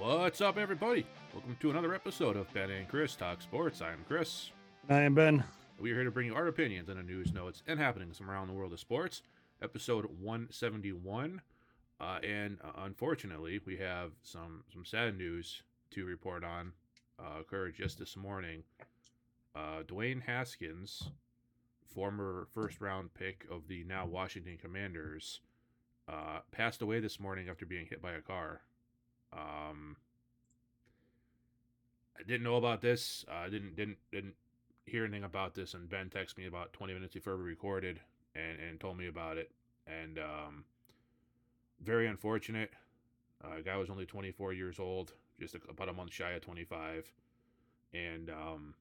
What's up, everybody? Welcome to another episode of Ben and Chris Talk Sports. I'm Chris. I am Ben. We are here to bring you our opinions on the news, notes, and happenings from around the world of sports. Episode 171. Uh, and uh, unfortunately, we have some some sad news to report on. Uh, occurred just this morning. Uh, Dwayne Haskins, former first round pick of the now Washington Commanders, uh, passed away this morning after being hit by a car. Um, I didn't know about this. I didn't didn't didn't hear anything about this, and Ben texted me about 20 minutes before we recorded and and told me about it. And um, very unfortunate. Uh, guy was only 24 years old, just a, about a month shy of 25, and um,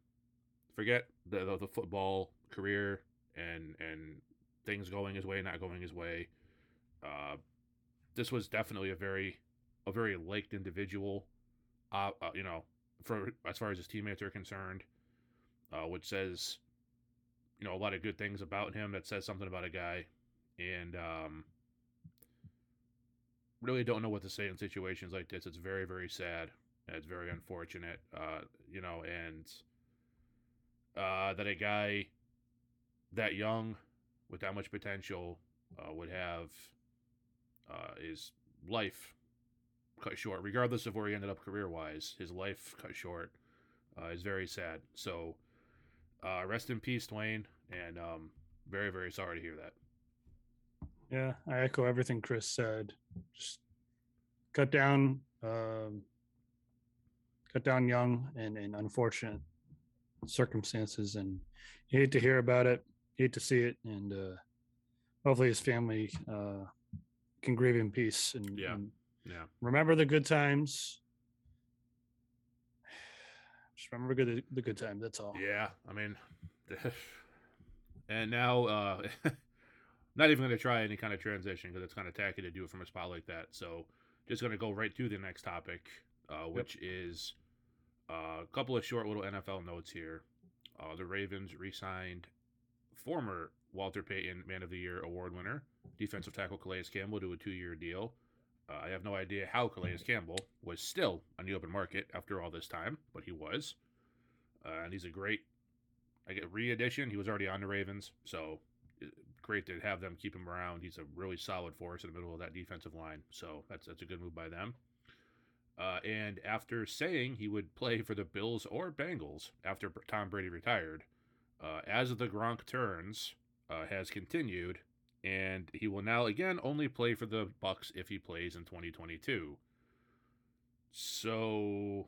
forget the, the the football career and and things going his way, not going his way. Uh, this was definitely a very a very liked individual. Uh, uh, you know, for as far as his teammates are concerned, uh, which says, you know, a lot of good things about him. That says something about a guy, and um, really don't know what to say in situations like this. It's very very sad. It's very unfortunate. Uh, you know, and uh, that a guy that young with that much potential uh, would have uh, his life cut short, regardless of where he ended up career wise. His life cut short uh, is very sad. So, uh, rest in peace, Dwayne, and um, very very sorry to hear that. Yeah, I echo everything Chris said. Just cut down, um, cut down young and, and unfortunate circumstances, and you hate to hear about it, you hate to see it, and uh, hopefully his family uh, can grieve in peace and, Yeah. and Yeah, remember the good times. Just remember good the good times. That's all. yeah. I mean, and now, uh, not even going to try any kind of transition because it's kind of tacky to do it from a spot like that. So, just going to go right to the next topic, uh, which is uh, a couple of short little NFL notes here. Uh, the Ravens re-signed former Walter Payton Man of the Year award winner, defensive tackle Calais Campbell, to a two-year deal. Uh, I have no idea how Calais Campbell was still on the open market after all this time, but he was, uh, and he's a great, I get re-addition. He was already on the Ravens, so uh, great to have them keep him around. He's a really solid force in the middle of that defensive line, so that's that's a good move by them. Uh, and after saying he would play for the Bills or Bengals after Tom Brady retired, uh, as the Gronk turns uh, has continued, and he will now again only play for the Bucs if he plays in 2022. So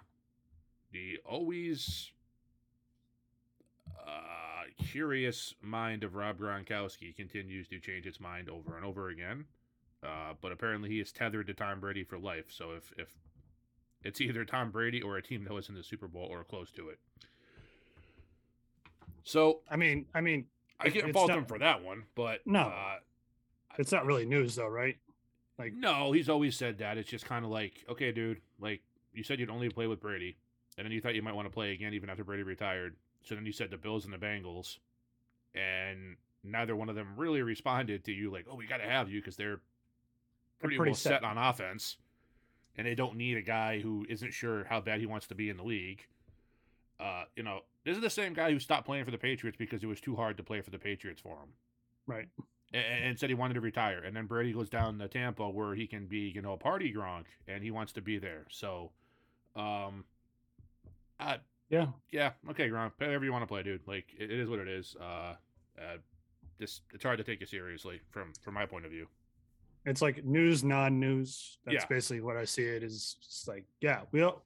the always uh, curious mind of Rob Gronkowski continues to change its mind over and over again. Uh, but apparently he is tethered to Tom Brady for life. So if if it's either Tom Brady or a team that was in the Super Bowl or close to it. So I mean, I mean, I can't fault not- him for that one, but No. uh, it's not really news though, right? Like, no, he's always said that. It's just kind of like, okay, dude, like you said you'd only play with Brady, and then you thought you might want to play again even after Brady retired. So then you said the Bills and the Bengals, and neither one of them really responded to you like, oh, we got to have you because they're pretty, pretty well set set. on offense, and they don't need a guy who isn't sure how bad he wants to be in the league. Uh, you know, this is the same guy who stopped playing for the Patriots because it was too hard to play for the Patriots for him. right? and, and said he wanted to retire. And then Brady goes down to Tampa where he can be, you know, a party Gronk, and he wants to be there. So, um, I, Yeah. yeah, okay, Gronk, whatever you want to play, dude. Like it, it is what it is. Uh, uh, this it's hard to take you seriously from from my point of view. It's like news, non-news. That's Yeah. basically what I see it is. Just like, yeah, we'll.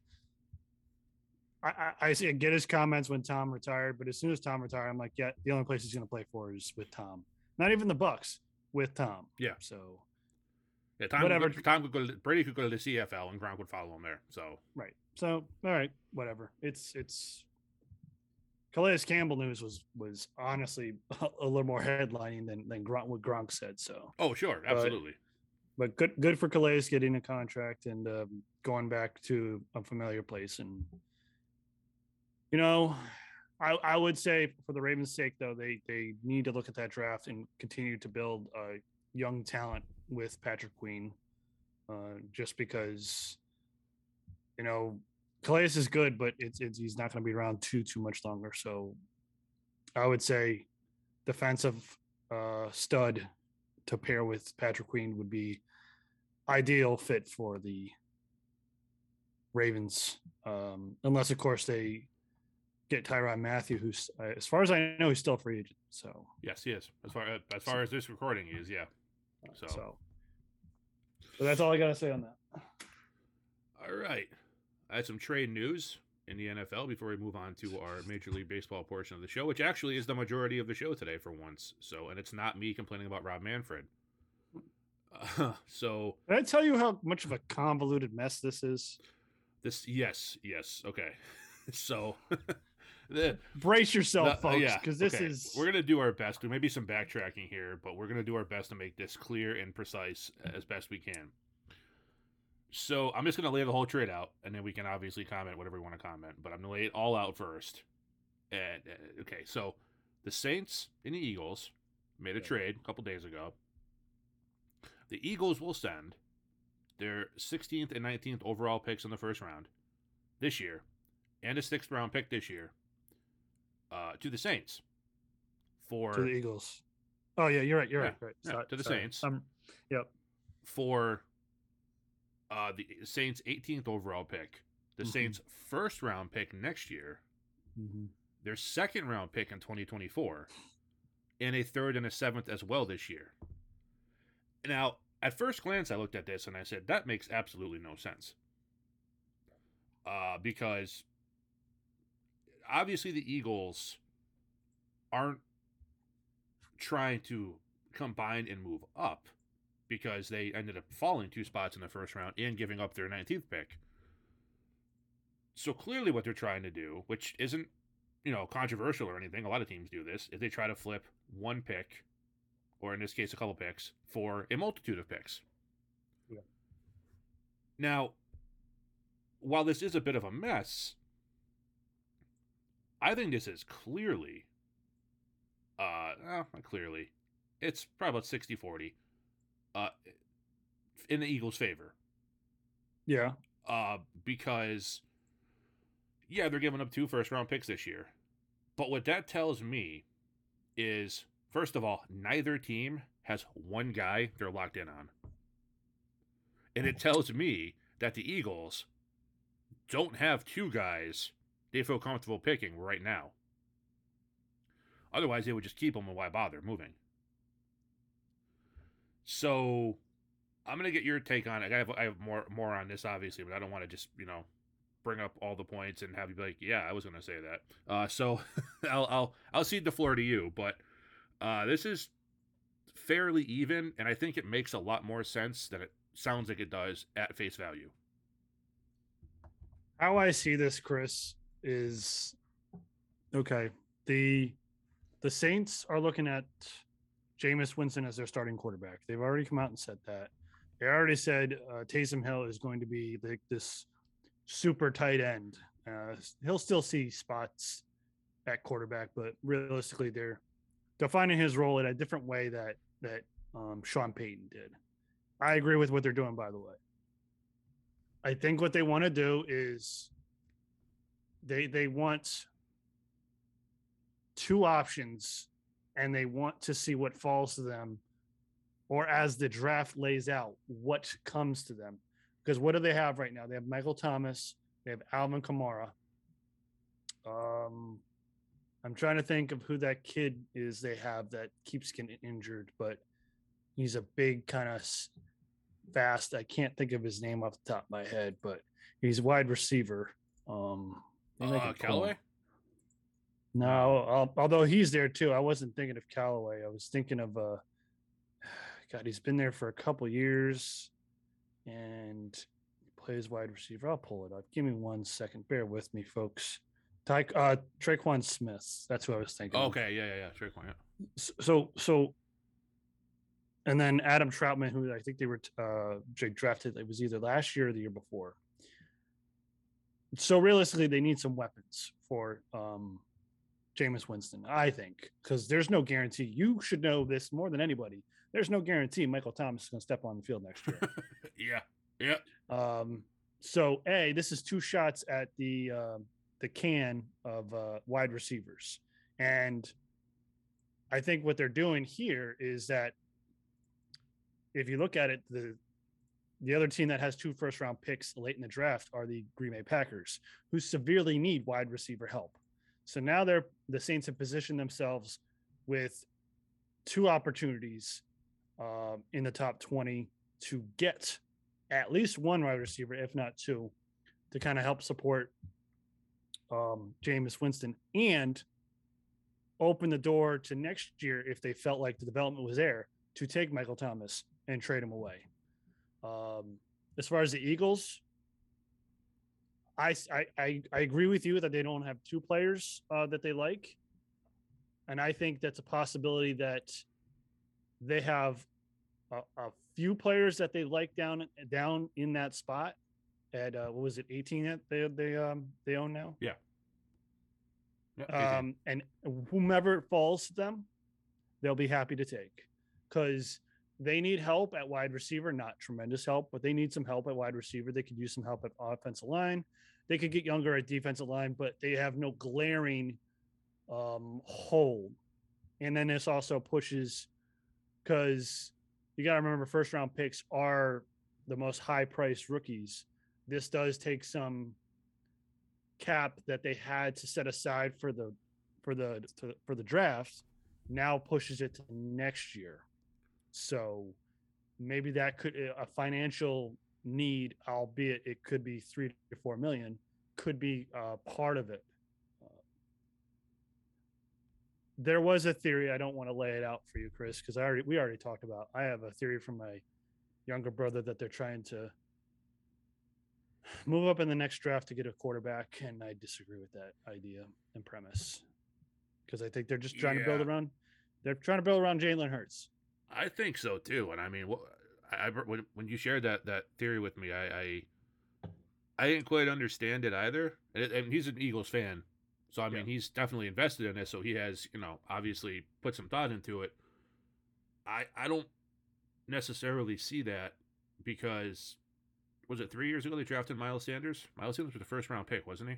I, I, I see get his comments when Tom retired, but as soon as Tom retired, I'm like, yeah, the only place he's going to play for is with Tom. Not even the Bucs with Tom. Yeah. So Yeah, Tom Whatever. Could, Tom could go. To, Brady could go to the CFL, and Gronk would follow him there. So right. So all right, whatever. It's it's. Calais Campbell news was was honestly a, little more headlining than than Gronk, what Gronk said. So oh sure, absolutely. but good good for Calais getting a contract and um, going back to a familiar place. And you know, I I would say for the Ravens' sake, though, they they need to look at that draft and continue to build young talent with Patrick Queen, uh, just because you know, Calais is good, but it's, it's he's not going to be around too too much longer. So I would say defensive uh, stud to pair with Patrick Queen would be ideal fit for the Ravens, um, unless of course they get Tyrann Mathieu, who's uh, as far as I know, he's still a free agent. So yes, he is. As far as far as this recording is, yeah. So. so, so that's all I got to say on that. All right. I had some trade news in the NFL before we move on to our Major League Baseball portion of the show, which actually is the majority of the show today for once. So, and it's not me complaining about Rob Manfred. Uh, so, did I tell you how much of a convoluted mess this is? This, yes, yes, okay. so, the, brace yourself, the, folks, yeah, because this okay. is we're gonna do our best. There may be some backtracking here, but we're gonna do our best to make this clear and precise as best we can. So I'm just gonna lay the whole trade out, and then we can obviously comment whatever we want to comment. But I'm gonna lay it all out first. And uh, okay, so the Saints and the Eagles made a trade a couple days ago. The Eagles will send their 16th and 19th overall picks in the first round this year, and a sixth round pick this year, uh, to the Saints for to the Eagles. Oh yeah, you're right. You're yeah, right. Right. Yeah, Sorry, to the Sorry. Saints. Um, yep. For uh, the Saints' 18th overall pick, the mm-hmm. Saints' first round pick next year, mm-hmm. their second round pick in 2024, and a third and a seventh as well this year. Now, at first glance, I looked at this and I said, that makes absolutely no sense. Uh, because obviously the Eagles aren't trying to combine and move up because they ended up falling two spots in the first round and giving up their 19th pick. So clearly, what they're trying to do, which isn't, you know, controversial or anything, a lot of teams do this, is they try to flip one pick, or in this case, a couple picks, for a multitude of picks. Yeah. Now, while this is a bit of a mess, I think this is clearly, uh, well, not clearly, it's probably about 60 40 uh, in the Eagles' favor. Yeah. Uh, because, yeah, they're giving up two first round picks this year. But what that tells me is, first of all, neither team has one guy they're locked in on. And it tells me that the Eagles don't have two guys they feel comfortable picking right now. Otherwise, they would just keep them and why bother moving? So I'm gonna get your take on it. I have I have more more on this obviously, but I don't want to just you know bring up all the points and have you be like, yeah, I was gonna say that. Uh, so I'll I'll I'll cede the floor to you, but uh, this is fairly even, and I think it makes a lot more sense than it sounds like it does at face value. How I see this, Chris, is okay. The the Saints are looking at Jameis Winston as their starting quarterback. They've already come out and said that. They already said uh, Taysom Hill is going to be the, this super tight end. Uh, he'll still see spots at quarterback, but realistically, they're defining his role in a different way that that um, Sean Payton did. I agree with what they're doing, by the way. I think what they want to do is they they want two options and they want to see what falls to them or as the draft lays out what comes to them. Because what do they have right now? They have michael thomas they have alvin kamara. Um i'm trying to think of who that kid is they have that keeps getting injured but he's a big kind of fast i can't think of his name off the top of my head but he's a wide receiver um uh, Callaway? No, although he's there too. I wasn't thinking of Callaway. I was thinking of uh God, he's been there for a couple years and he plays wide receiver. I'll pull it up. Give me one second. Bear with me, folks. Ty, uh, Tre'Quan Smith. That's who I was thinking. Okay, of. yeah, yeah, yeah. Tre'Quan, yeah. So, so, and then Adam Trautman, who I think they were uh, drafted. It was either last year or the year before. So realistically, they need some weapons for um, Jameis Winston, I think, because there's no guarantee. You should know this more than anybody. There's no guarantee Michael Thomas is going to step on the field next year. yeah. Yeah. Um, so a this is two shots at the uh, the can of uh, wide receivers, and I think what they're doing here is that if you look at it, the the other team that has two first round picks late in the draft are the Green Bay Packers, who severely need wide receiver help. So now they're the Saints have positioned themselves with two opportunities um, in the top 20 to get at least one wide receiver, if not two, to kind of help support um, Jameis Winston and open the door to next year if they felt like the development was there to take Michael Thomas and trade him away. Um, as far as the Eagles, I, I, I agree with you that they don't have two players uh, that they like, and I think that's a possibility that they have a, a, few players that they like down down in that spot. At uh, what was it, eighteen that they they um they own now? Yeah. yeah um, and whomever falls to them, they'll be happy to take because they need help at wide receiver, not tremendous help, but they need some help at wide receiver. They could use some help at offensive line. They could get younger at defensive line, but they have no glaring um, hole. And then this also pushes because you got to remember first round picks are the most high priced rookies. This does take some cap that they had to set aside for the for the to, for the draft now pushes it to next year so maybe that could eh, a financial need, albeit it could be three to four million, could be uh, part of it. Uh, there was a theory. I don't want to lay it out for you, Chris, because I already we already talked about. I have a theory from my younger brother that they're trying to move up in the next draft to get a quarterback, and I disagree with that idea and premise because I think they're just trying yeah. to build around. They're trying to build around Jalen Hurts. I think so too. And I mean, I, I when, when you shared that that theory with me, I I, I didn't quite understand it either. And, and, he's an Eagles fan, so I mean, yeah. he's definitely invested in this. So he has, you know, obviously put some thought into it. I I don't necessarily see that because was it three years ago they drafted Miles Sanders? Miles Sanders was the first round pick, wasn't he?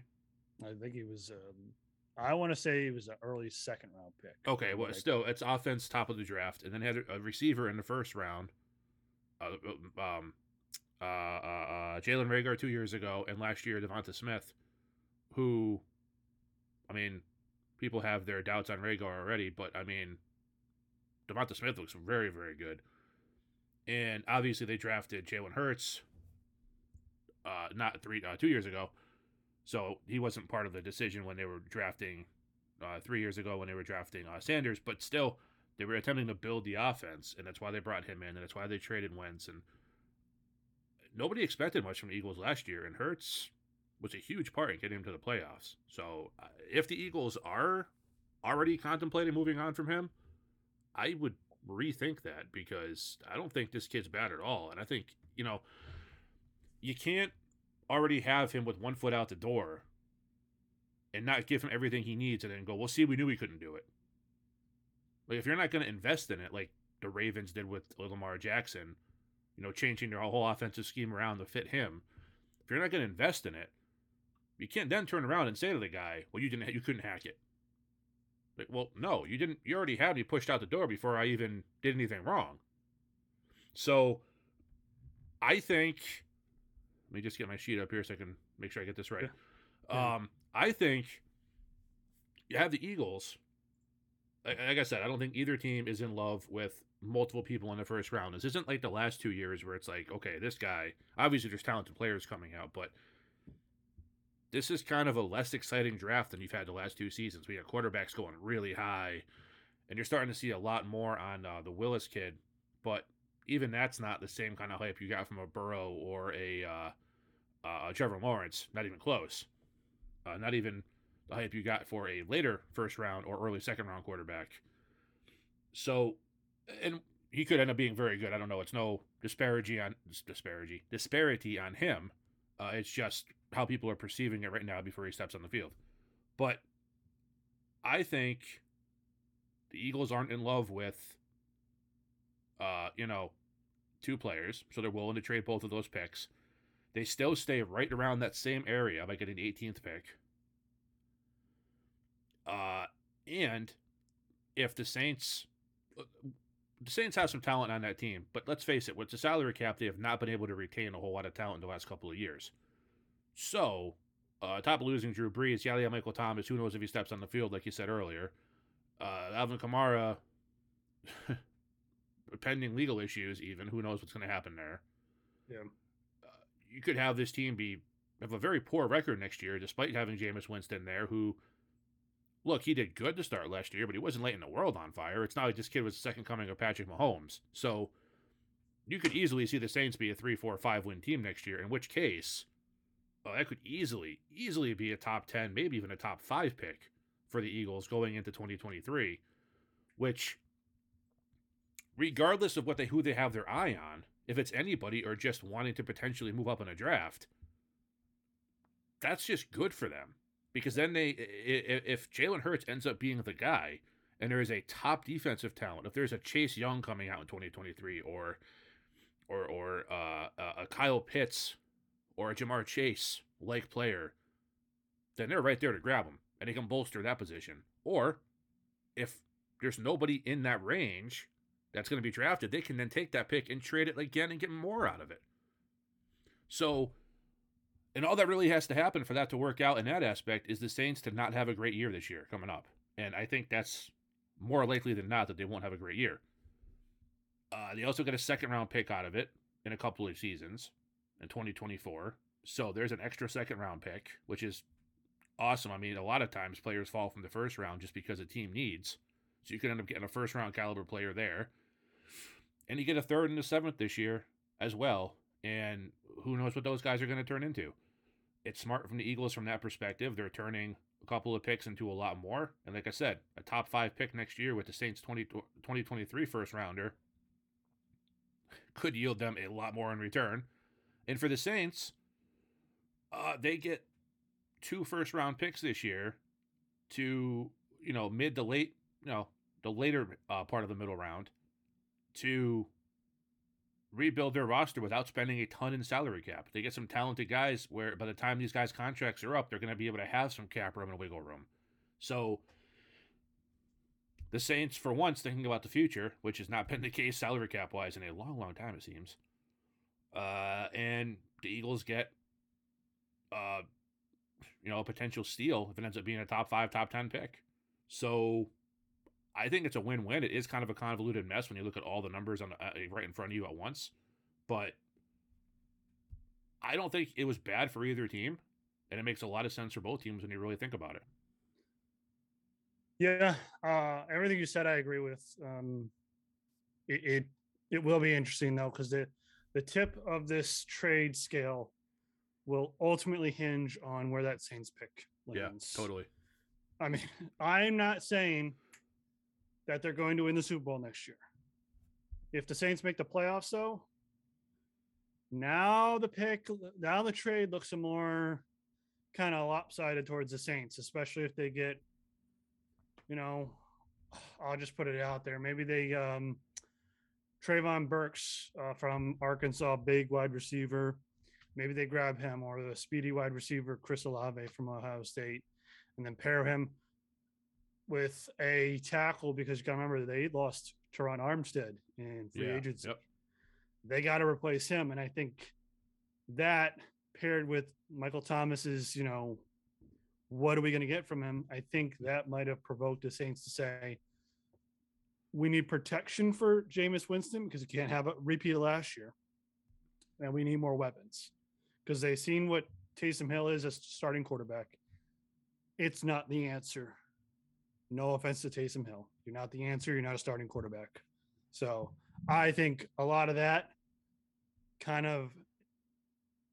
I think he was um, I want to say he was an early second round pick. Okay, well, still, it's offense top of the draft, and then had a receiver in the first round. Uh, uh um, uh, uh, uh, Jalen Reagor two years ago, and last year DeVonta Smith, who, I mean, people have their doubts on Reagor already, but I mean, DeVonta Smith looks very, very good. And obviously, they drafted Jalen Hurts, uh, not three, uh, two years ago, so he wasn't part of the decision when they were drafting uh, three years ago when they were drafting uh, Sanders, but still they were attempting to build the offense, and that's why they brought him in, and that's why they traded Wentz. And nobody expected much from the Eagles last year, and Hurts was a huge part in getting him to the playoffs. So uh, if the Eagles are already contemplating moving on from him, I would rethink that because I don't think this kid's bad at all, and I think you know you can't already have him with one foot out the door and not give him everything he needs and then go, well, see, we knew we couldn't do it. Like, if you're not going to invest in it, like the Ravens did with Lamar Jackson, you know, changing their whole offensive scheme around to fit him, if you're not going to invest in it, you can't then turn around and say to the guy, well, you didn't, you couldn't hack it. Like, well, no, you didn't, you already had me pushed out the door before I even did anything wrong. So I think let me just get my sheet up here so I can make sure I get this right. Yeah. Um, I think you have the Eagles. Like, like I said, I don't think either team is in love with multiple people in the first round. This isn't like the last two years where it's like, okay, this guy. Obviously, there's talented players coming out, but this is kind of a less exciting draft than you've had the last two seasons. We got quarterbacks going really high, and you're starting to see a lot more on uh, the Willis kid. But even that's not the same kind of hype you got from a Burrow or a uh, uh, Trevor Lawrence. Not even close. Uh, not even the hype you got for a later first round or early second round quarterback. So, and he could end up being very good. I don't know. It's no disparity on disparity disparity on him. Uh, it's just how people are perceiving it right now before he steps on the field. But I think the Eagles aren't in love with uh, you know, two players, so they're willing to trade both of those picks. they still stay right around that same area by getting the 18th pick. Uh, and if the Saints, the Saints have some talent on that team, but let's face it, with the salary cap, they have not been able to retain a whole lot of talent in the last couple of years. So, uh, top losing Drew Brees, Yalia Michael Thomas, who knows if he steps on the field, like you said earlier. Uh, Alvin Kamara, pending legal issues, even who knows what's going to happen there. Yeah, uh, you could have this team be have a very poor record next year, despite having Jameis Winston there, who look, he did good to start last year, but he wasn't lighting the world on fire. It's not like this kid was the second coming of Patrick Mahomes. So you could easily see the Saints be a three, four, five win team next year, in which case, uh, that could easily, easily be a top 10, maybe even a top five pick for the Eagles going into 2023, which, regardless of what they who they have their eye on, if it's anybody or just wanting to potentially move up in a draft, that's just good for them because then they if Jalen Hurts ends up being the guy and there is a top defensive talent, if there's a Chase Young coming out in 2023 or or or uh, a Kyle Pitts or a Ja'Marr Chase like player, then they're right there to grab him and they can bolster that position. Or if there's nobody in that range that's going to be drafted, they can then take that pick and trade it again and get more out of it. So, and all that really has to happen for that to work out in that aspect is the Saints to not have a great year this year coming up. And I think that's more likely than not that they won't have a great year. Uh, they also get a second round pick out of it in a couple of seasons in 2024. So there's an extra second round pick, which is awesome. I mean, a lot of times players fall from the first round just because a team needs. So you could end up getting a first round caliber player there. And you get a third and a seventh this year as well. And who knows what those guys are going to turn into. It's smart from the Eagles from that perspective. They're turning a couple of picks into a lot more. And like I said, a top five pick next year with the Saints 20, 2023 first rounder could yield them a lot more in return. And for the Saints, uh, they get two first round picks this year to, you know, mid to late, you know, the later uh, part of the middle round to rebuild their roster without spending a ton in salary cap. They get some talented guys where by the time these guys' contracts are up, they're going to be able to have some cap room and wiggle room. So the Saints, for once, thinking about the future, which has not been the case salary cap wise in a long, long time, it seems. Uh, and the Eagles get, uh, you know, a potential steal if it ends up being a top five, top 10 pick. So I think it's a win win. It is kind of a convoluted mess when you look at all the numbers on uh, right in front of you at once. But I don't think it was bad for either team. And it makes a lot of sense for both teams when you really think about it. Yeah, uh, everything you said, I agree with. Um, it, it, it will be interesting though, because the the tip of this trade scale will ultimately hinge on where that Saints pick lands. Yeah, totally. I mean, I'm not saying that they're going to win the Super Bowl next year. If the Saints make the playoffs, though, now the pick, now the trade looks more kind of lopsided towards the Saints, especially if they get you know, I'll just put it out there. Maybe they um Treylon Burks uh, from Arkansas, big wide receiver. Maybe they grab him or the speedy wide receiver Chris Olave from Ohio State, and then pair him with a tackle because you got to remember they lost Terron Armstead in free yeah, agency. Yep. They got to replace him, and I think that paired with Michael Thomas's, you know, what are we going to get from him? I think that might have provoked the Saints to say, we need protection for Jameis Winston because you can't have a repeat of last year. And we need more weapons because they've seen what Taysom Hill is as starting quarterback. It's not the answer. No offense to Taysom Hill. You're not the answer. You're not a starting quarterback. So I think a lot of that kind of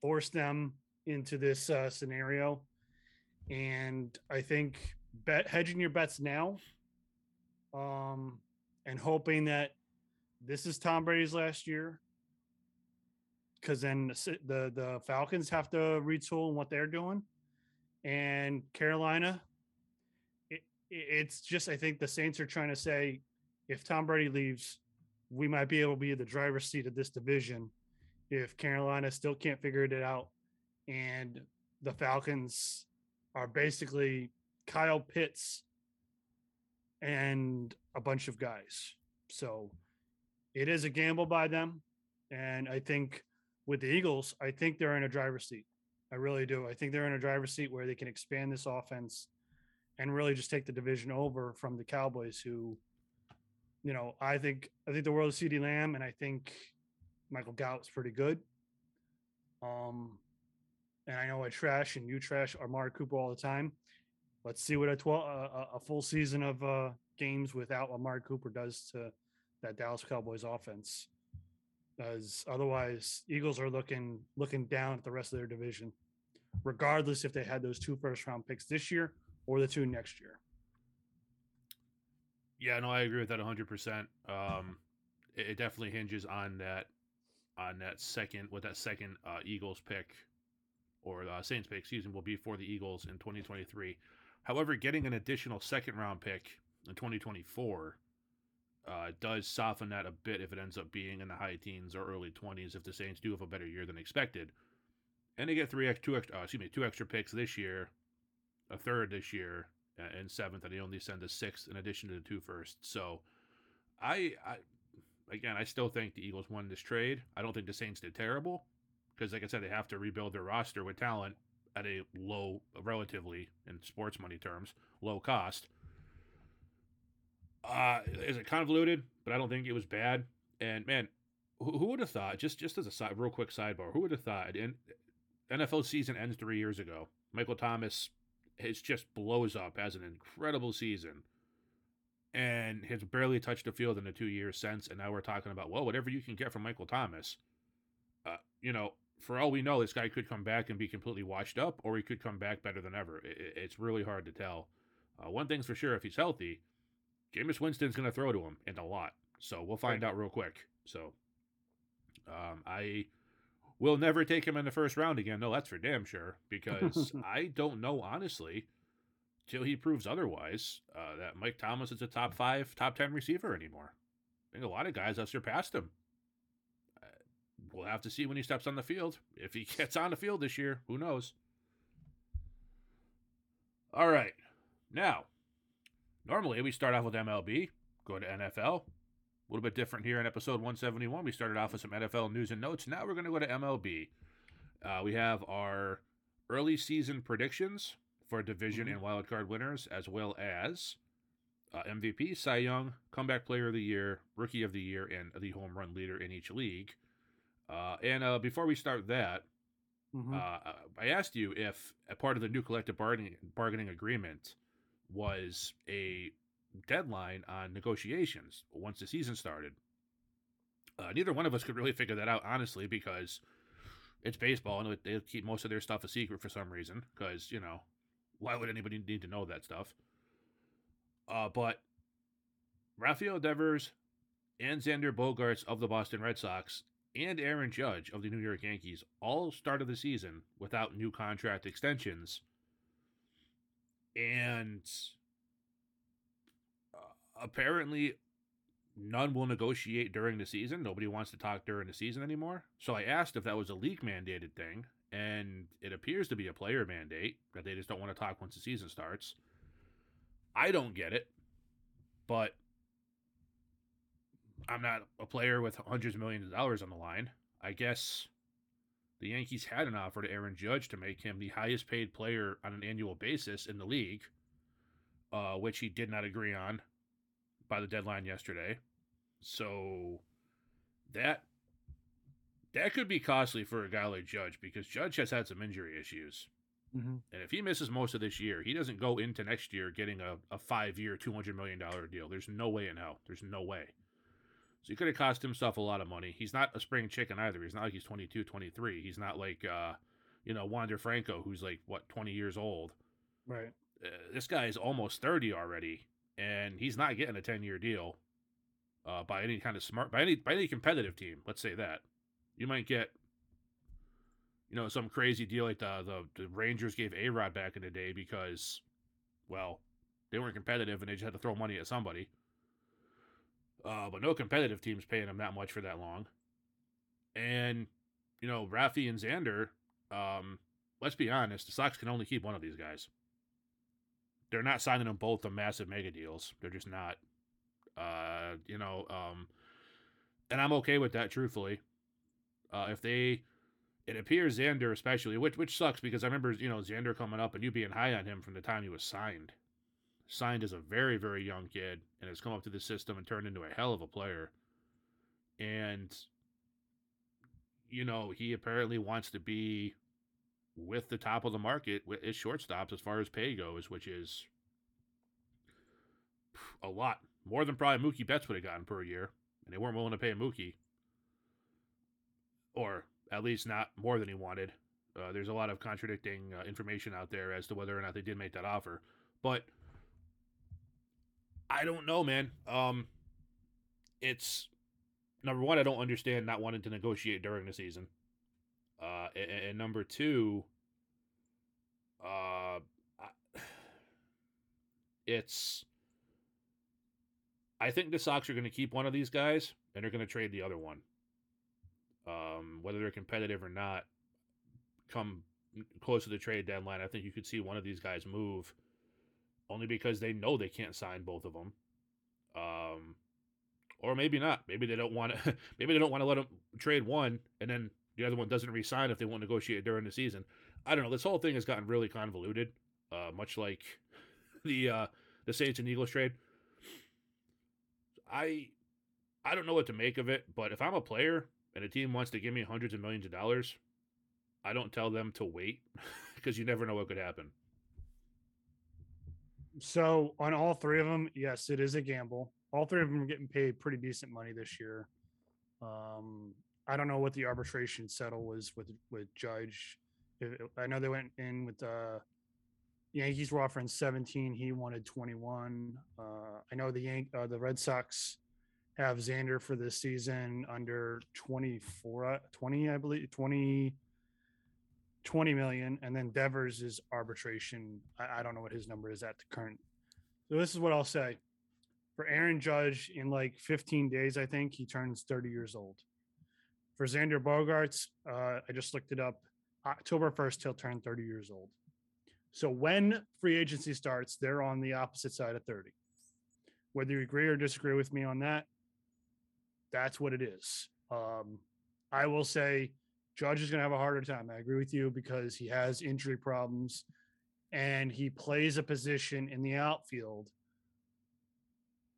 forced them into this uh, scenario and I think bet hedging your bets now, um, and hoping that this is Tom Brady's last year, because then the, the the Falcons have to retool in what they're doing, and Carolina. It, it's just I think the Saints are trying to say, if Tom Brady leaves, we might be able to be the driver's seat of this division. If Carolina still can't figure it out and the Falcons are basically Kyle Pitts and a bunch of guys. So it is a gamble by them. And I think with the Eagles, I think they're in a driver's seat. I really do. I think they're in a driver's seat where they can expand this offense and really just take the division over from the Cowboys, who, you know, I think I think the world is CeeDee Lamb, and I think Michael Gallup's pretty good. Um, and I know I trash and you trash Amari Cooper all the time. Let's see what a 12 a, a full season of uh, games without Amari Cooper does to that Dallas Cowboys offense. As otherwise, Eagles are looking looking down at the rest of their division, regardless if they had those two first round picks this year or the two next year. Yeah, no, I agree with that 100%. Um, it, it definitely hinges on that on that second with that second uh, Eagles pick or uh, Saints pick, excuse me, will be for the Eagles in 2023. However, getting an additional second round pick in 2024 uh, does soften that a bit if it ends up being in the high teens or early 20s if the Saints do have a better year than expected. And they get three, extra, two, extra, uh, excuse me, two extra picks this year, a third this year, and seventh, and he only sent a sixth in addition to the two first. So, I, I, again, I still think the Eagles won this trade. I don't think the Saints did terrible because, like I said, they have to rebuild their roster with talent at a low, relatively in sports money terms, low cost. Uh, is it convoluted? But I don't think it was bad. And man, who, who would have thought? Just just as a side, real quick sidebar, who would have thought? And NFL season ends three years ago. Michael Thomas has just blows up, has an incredible season, and has barely touched the field in the two years since. And now we're talking about well, whatever you can get from Michael Thomas. Uh, you know, for all we know, this guy could come back and be completely washed up, or he could come back better than ever. It, it's really hard to tell. Uh, one thing's for sure: if he's healthy, Jameis Winston's going to throw to him and a lot. So we'll find right. out real quick. So um, I will never take him in the first round again. No, that's for damn sure. Because I don't know honestly, till he proves otherwise, uh, that Mike Thomas is a top five, top ten receiver anymore. I think a lot of guys have surpassed him. Uh, we'll have to see when he steps on the field. If he gets on the field this year, who knows? All right. Now, normally we start off with MLB, go to NFL. A little bit different here in episode 171. We started off with some NFL news and notes. Now we're going to go to MLB. Uh, we have our early season predictions for division mm-hmm. and wild card winners, as well as uh, MVP, Cy Young, comeback player of the year, rookie of the year, and the home run leader in each league. Uh, and uh, before we start that, mm-hmm. Uh, I asked you if a part of the new collective bargaining, bargaining agreement was a deadline on negotiations once the season started. Uh, neither one of us could really figure that out, honestly, because it's baseball and they keep most of their stuff a secret for some reason. Because, you know, why would anybody need to know that stuff? Uh, but Rafael Devers and Xander Bogaerts of the Boston Red Sox and Aaron Judge of the New York Yankees all started the season without new contract extensions. And apparently none will negotiate during the season. Nobody wants to talk during the season anymore. So I asked if that was a league mandated thing, and it appears to be a player mandate that they just don't want to talk once the season starts. I don't get it, but I'm not a player with hundreds of millions of dollars on the line. I guess the Yankees had an offer to Aaron Judge to make him the highest paid player on an annual basis in the league, uh, which he did not agree on by the deadline yesterday. So that that could be costly for a guy like Judge because Judge has had some injury issues. Mm-hmm. And if he misses most of this year, he doesn't go into next year getting a, a five year, $200 million deal. There's no way in hell. There's no way. So he could have cost himself a lot of money. He's not a spring chicken either. He's not like he's 22, 23. He's not like, uh, you know, Wander Franco, who's like, what, 20 years old. Right. Uh, this guy is almost 30 already and he's not getting a 10 year deal uh, by any kind of smart by any by any competitive team. Let's say that you might get you know some crazy deal like the the, the Rangers gave A Rod back in the day because well they weren't competitive and they just had to throw money at somebody. Uh, but no competitive teams paying him that much for that long. And you know Rafi and Xander, um, let's be honest, the Sox can only keep one of these guys. They're not signing them both to massive mega deals. They're just not. Uh, you know, um, and I'm okay with that, truthfully. Uh, if they, it appears Xander especially, which which sucks because I remember you know Xander coming up and you being high on him from the time he was signed. Signed as a very very young kid and has come up to the system and turned into a hell of a player. And you know he apparently wants to be with the top of the market with his shortstops as far as pay goes, which is a lot more than probably Mookie Betts would have gotten per year, and they weren't willing to pay Mookie, or at least not more than he wanted. Uh, there's a lot of contradicting uh, information out there as to whether or not they did make that offer, but I don't know, man. Um, it's number one, I don't understand not wanting to negotiate during the season. Uh, and, and number two, uh, it's. I think the Sox are going to keep one of these guys, and they're going to trade the other one. Um, whether they're competitive or not, come close to the trade deadline, I think you could see one of these guys move, only because they know they can't sign both of them. Um, or maybe not. Maybe they don't want to. maybe they don't want to let them trade one, and then the other one doesn't resign if they won't negotiate during the season. I don't know. This whole thing has gotten really convoluted, uh, much like the uh, the Saints and Eagles trade. I I don't know what to make of it, but if I'm a player and a team wants to give me hundreds of millions of dollars, I don't tell them to wait because you never know what could happen. So on all three of them, yes, it is a gamble. All three of them are getting paid pretty decent money this year. Um, I don't know what the arbitration settle was with with Judge. I know they went in with the uh, Yankees were offering 17. He wanted 21. Uh, I know the Yank, uh, the Red Sox have Xander for this season under 24, uh, 20, I believe, 20, 20 million. And then Devers is arbitration. I, I don't know what his number is at the current. So this is what I'll say for Aaron Judge in like 15 days, I think he turns 30 years old. For Xander Bogaerts, uh, I just looked it up. October 1st, he'll turn 30 years old. So when free agency starts, they're on the opposite side of 30. Whether you agree or disagree with me on that, that's what it is. Um, I will say Judge is going to have a harder time. I agree with you because he has injury problems and he plays a position in the outfield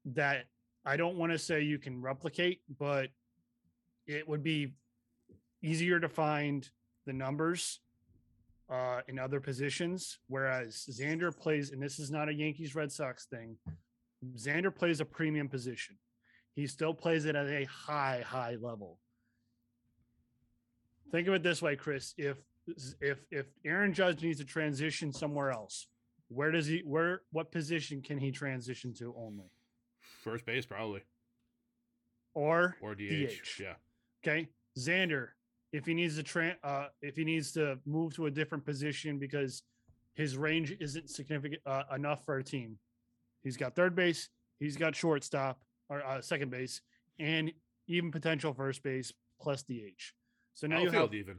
that I don't want to say you can replicate, but it would be easier to find the numbers uh, in other positions. Whereas Xander plays, and this is not a Yankees Red Sox thing, Xander plays a premium position. He still plays it at a high, high level. Think of it this way, Chris. If if if Aaron Judge needs to transition somewhere else, where does he where what position can he transition to only? First base, probably. Or or DH. DH. Yeah. Okay. Xander, if he needs to tra- uh, if he needs to move to a different position because his range isn't significant uh, enough for a team. He's got third base, he's got shortstop or uh, second base, and even potential first base plus DH. So now outfield you have even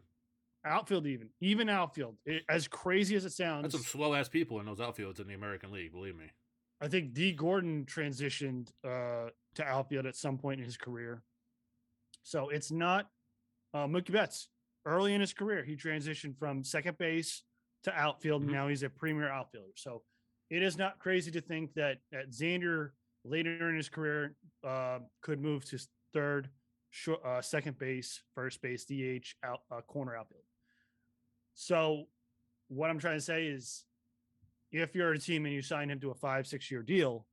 outfield, even even outfield. It, as crazy as it sounds, that's some slow ass people in those outfields in the American League. Believe me. I think Dee Gordon transitioned uh, to outfield at some point in his career. So it's not uh, Mookie Betts. Early in his career, he transitioned from second base to outfield, mm-hmm. and now he's a premier outfielder. So it is not crazy to think that, that Xander later in his career uh, could move to third, short, uh, second base, first base, DH, out, uh, corner outfield. So what I'm trying to say is if you're a team and you sign him to a five, six year deal,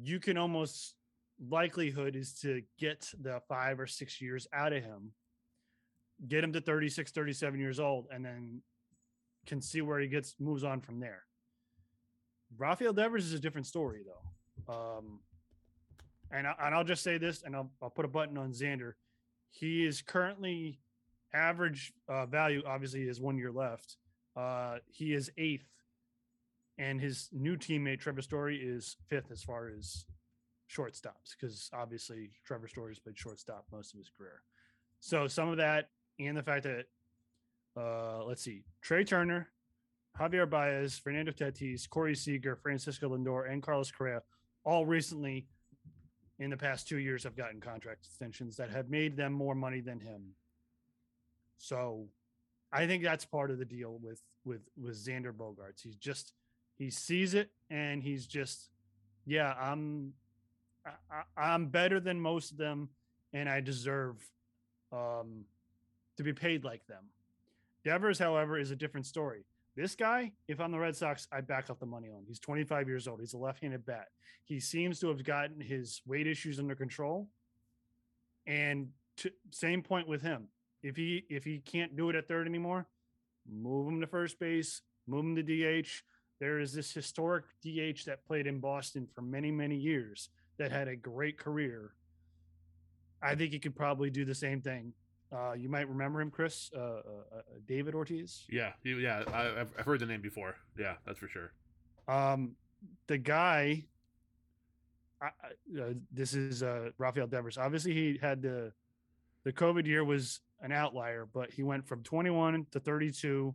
you can almost likelihood is to get the five or six years out of him get him to 36, 37 years old, and then can see where he gets moves on from there. Rafael Devers is a different story, though. Um, and, I, and I'll just say this, and I'll, I'll put a button on Xander. He is currently average uh, value, obviously, is one year left. Uh, he is eighth, and his new teammate Trevor Story is fifth as far as shortstops, because obviously Trevor Story's played shortstop most of his career. So some of that and the fact that uh, let's see, Trea Turner, Javier Baez, Fernando Tatis, Corey Seager, Francisco Lindor, and Carlos Correa all recently in the past two years have gotten contract extensions that have made them more money than him. So I think that's part of the deal with with with Xander Bogaerts. He's just he sees it and he's just yeah, I'm I, am better than most of them and I deserve um to be paid like them. Devers, however, is a different story. This guy, if I'm the Red Sox, I back up the money on. He's 25 years old. He's a left-handed bat. He seems to have gotten his weight issues under control. And to, same point with him. If he if he can't do it at third anymore, move him to first base, move him to DH. There is this historic DH that played in Boston for many many years that had a great career. I think he could probably do the same thing uh, you might remember him, Chris. Uh, uh, uh David Ortiz. Yeah, yeah, I, I've heard the name before. Yeah, that's for sure. Um, the guy. I, uh, this is uh, Rafael Devers. Obviously, he had the the COVID year was an outlier, but he went from 21 to 32,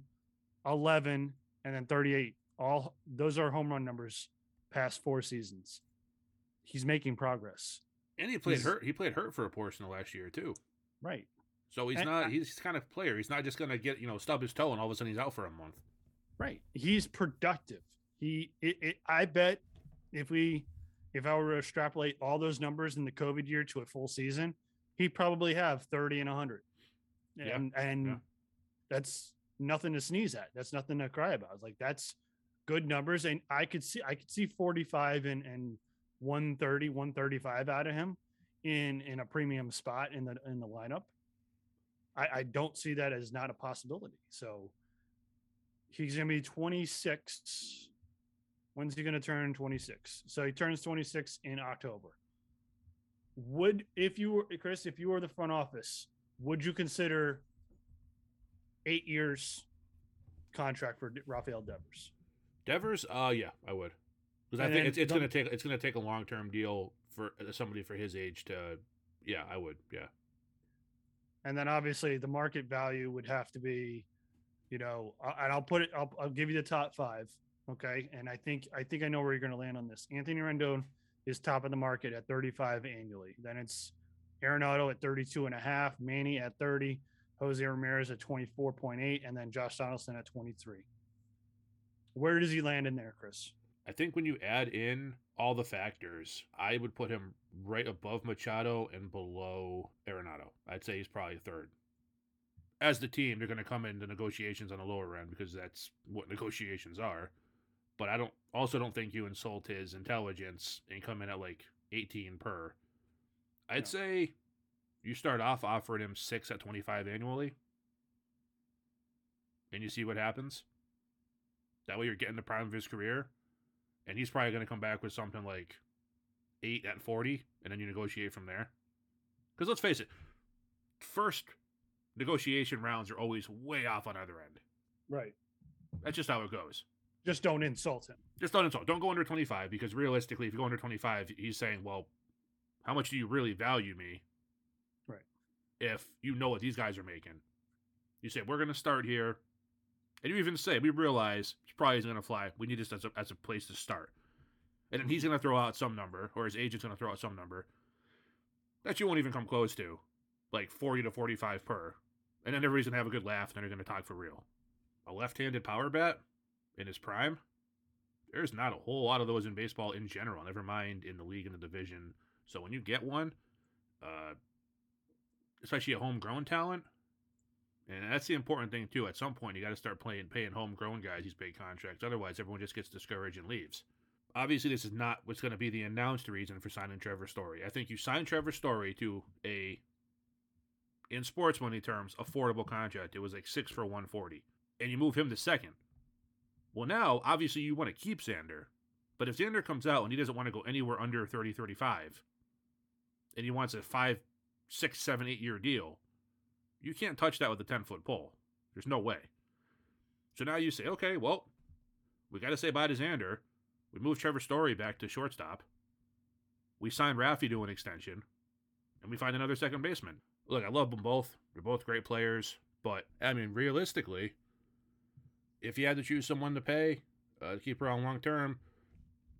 11, and then 38. All those are home run numbers past four seasons. He's making progress. And he played he's, hurt. He played hurt for a portion of last year too. Right. So he's and, not. He's kind of player. He's not just going to get you know stub his toe and all of a sudden he's out for a month. Right. He's productive. He. It, it, I bet if we, if I were to extrapolate all those numbers in the COVID year to a full season, he'd probably have thirty and hundred. Yeah. And and yeah. that's nothing to sneeze at. That's nothing to cry about. Like that's good numbers, and I could see I could see forty five and and 130 135 out of him in in a premium spot in the in the lineup I, I don't see that as not a possibility. So he's to be 26. When's he to turn 26? So he turns 26 in October. Would, if you were, Chris, if you were the front office, would you consider eight years contract for Rafael Devers? Devers, uh, yeah, I would, because I think it's, it's going to take it's going to take a long term deal for uh, somebody for his age to, yeah, I would, yeah. And then obviously the market value would have to be you know and i'll put it i'll, I'll give you the top five okay? And i think i think i know where you're going to land on this. Anthony rendon is top of the market at 35 annually. Then it's arenado at 32 and a half manny at 30 jose ramirez at 24.8 and then josh donaldson at 23 where does he land in there chris I think when you add in all the factors, I would put him right above Machado and below Arenado. I'd say he's probably third. As the team, they're going to come into negotiations on the lower end because that's what negotiations are. But I don't also don't think you insult his intelligence and come in at like 18 per. I'd yeah. say you start off offering him six at 25 annually, and you see what happens. That way, you're getting the prime of his career and he's probably going to come back with something like eight at 40, and then you negotiate from there. Because let's face it, first negotiation rounds are always way off on either end. Right. That's just how it goes. Just don't insult him. Just don't insult. Don't go under 25 because realistically, if you go under 25, he's saying, well, how much do you really value me? Right. If you know what these guys are making. You say, we're going to start here. And you even say, we realize it's probably isn't going to fly. We need this as a, as a place to start. And then he's going to throw out some number, or his agent's going to throw out some number that you won't even come close to, like 40 to 45 per. And then everybody's going to have a good laugh, and then they're going to talk for real. A left handed power bat in his prime? There's not a whole lot of those in baseball in general, never mind in the league and the division. So when you get one, uh, especially a homegrown talent, and that's the important thing too. At some point, you got to start playing, paying homegrown guys these big contracts. Otherwise, everyone just gets discouraged and leaves. Obviously, this is not what's going to be the announced reason for signing Trevor Story. I think you sign Trevor Story to a, in sports money terms, affordable contract. It was like six for 140, and you move him to second. Well, now obviously you want to keep Xander, but if Xander comes out and he doesn't want to go anywhere under 30, 35, and he wants a five, six, seven, eight year deal, you can't touch that with a 10 foot pole. There's no way. So now you say, okay, well, we got to say bye to Xander. We move Trevor Story back to shortstop. We sign Raffy to an extension, and we find another second baseman. Look, I love them both. They're both great players. But I mean, realistically, if you had to choose someone to pay uh, to keep around long term,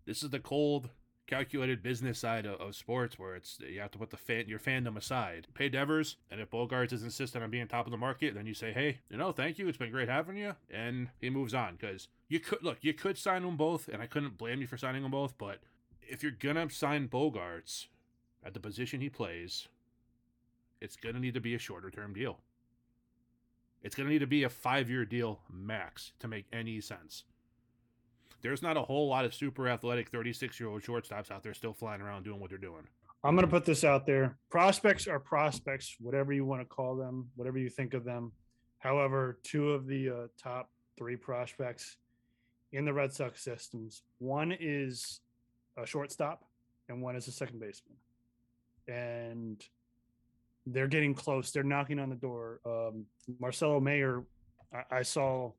this is the cold, calculated business side of, of, sports where it's you have to put the fan your fandom aside. Pay Devers, and if Bogaerts is insistent on being top of the market, then you say, hey, you know, thank you, it's been great having you, and he moves on because you could look, you could sign them both, and I couldn't blame you for signing them both, but if you're gonna sign Bogaerts at the position he plays, it's gonna need to be a shorter term deal. It's gonna need to be a five year deal max to make any sense there's not a whole lot of super athletic 36 year old shortstops out there still flying around doing what they're doing. I'm going to put this out there. Prospects are prospects, whatever you want to call them, whatever you think of them. However, two of the uh, top three prospects in the Red Sox systems one is a shortstop and one is a second baseman. And they're getting close. They're knocking on the door. Um, Marcelo Mayer, I, I saw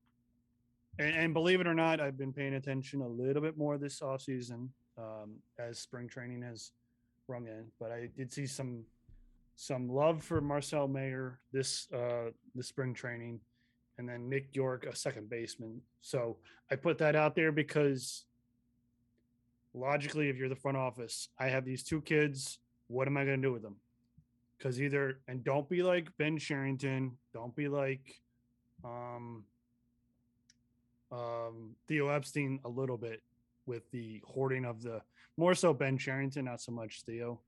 and, and, believe it or not, I've been paying attention a little bit more this offseason um, as spring training has rung in. But I did see some some love for Marcel Mayer this uh, this spring training, and then Nick Yorke, a second baseman. So I put that out there because logically, if you're the front office, I have these two kids. What am I going to do with them? Because either and don't be like Ben Cherington, don't be like um um, Theo Epstein a little bit with the hoarding of the more so Ben Cherington, not so much Theo,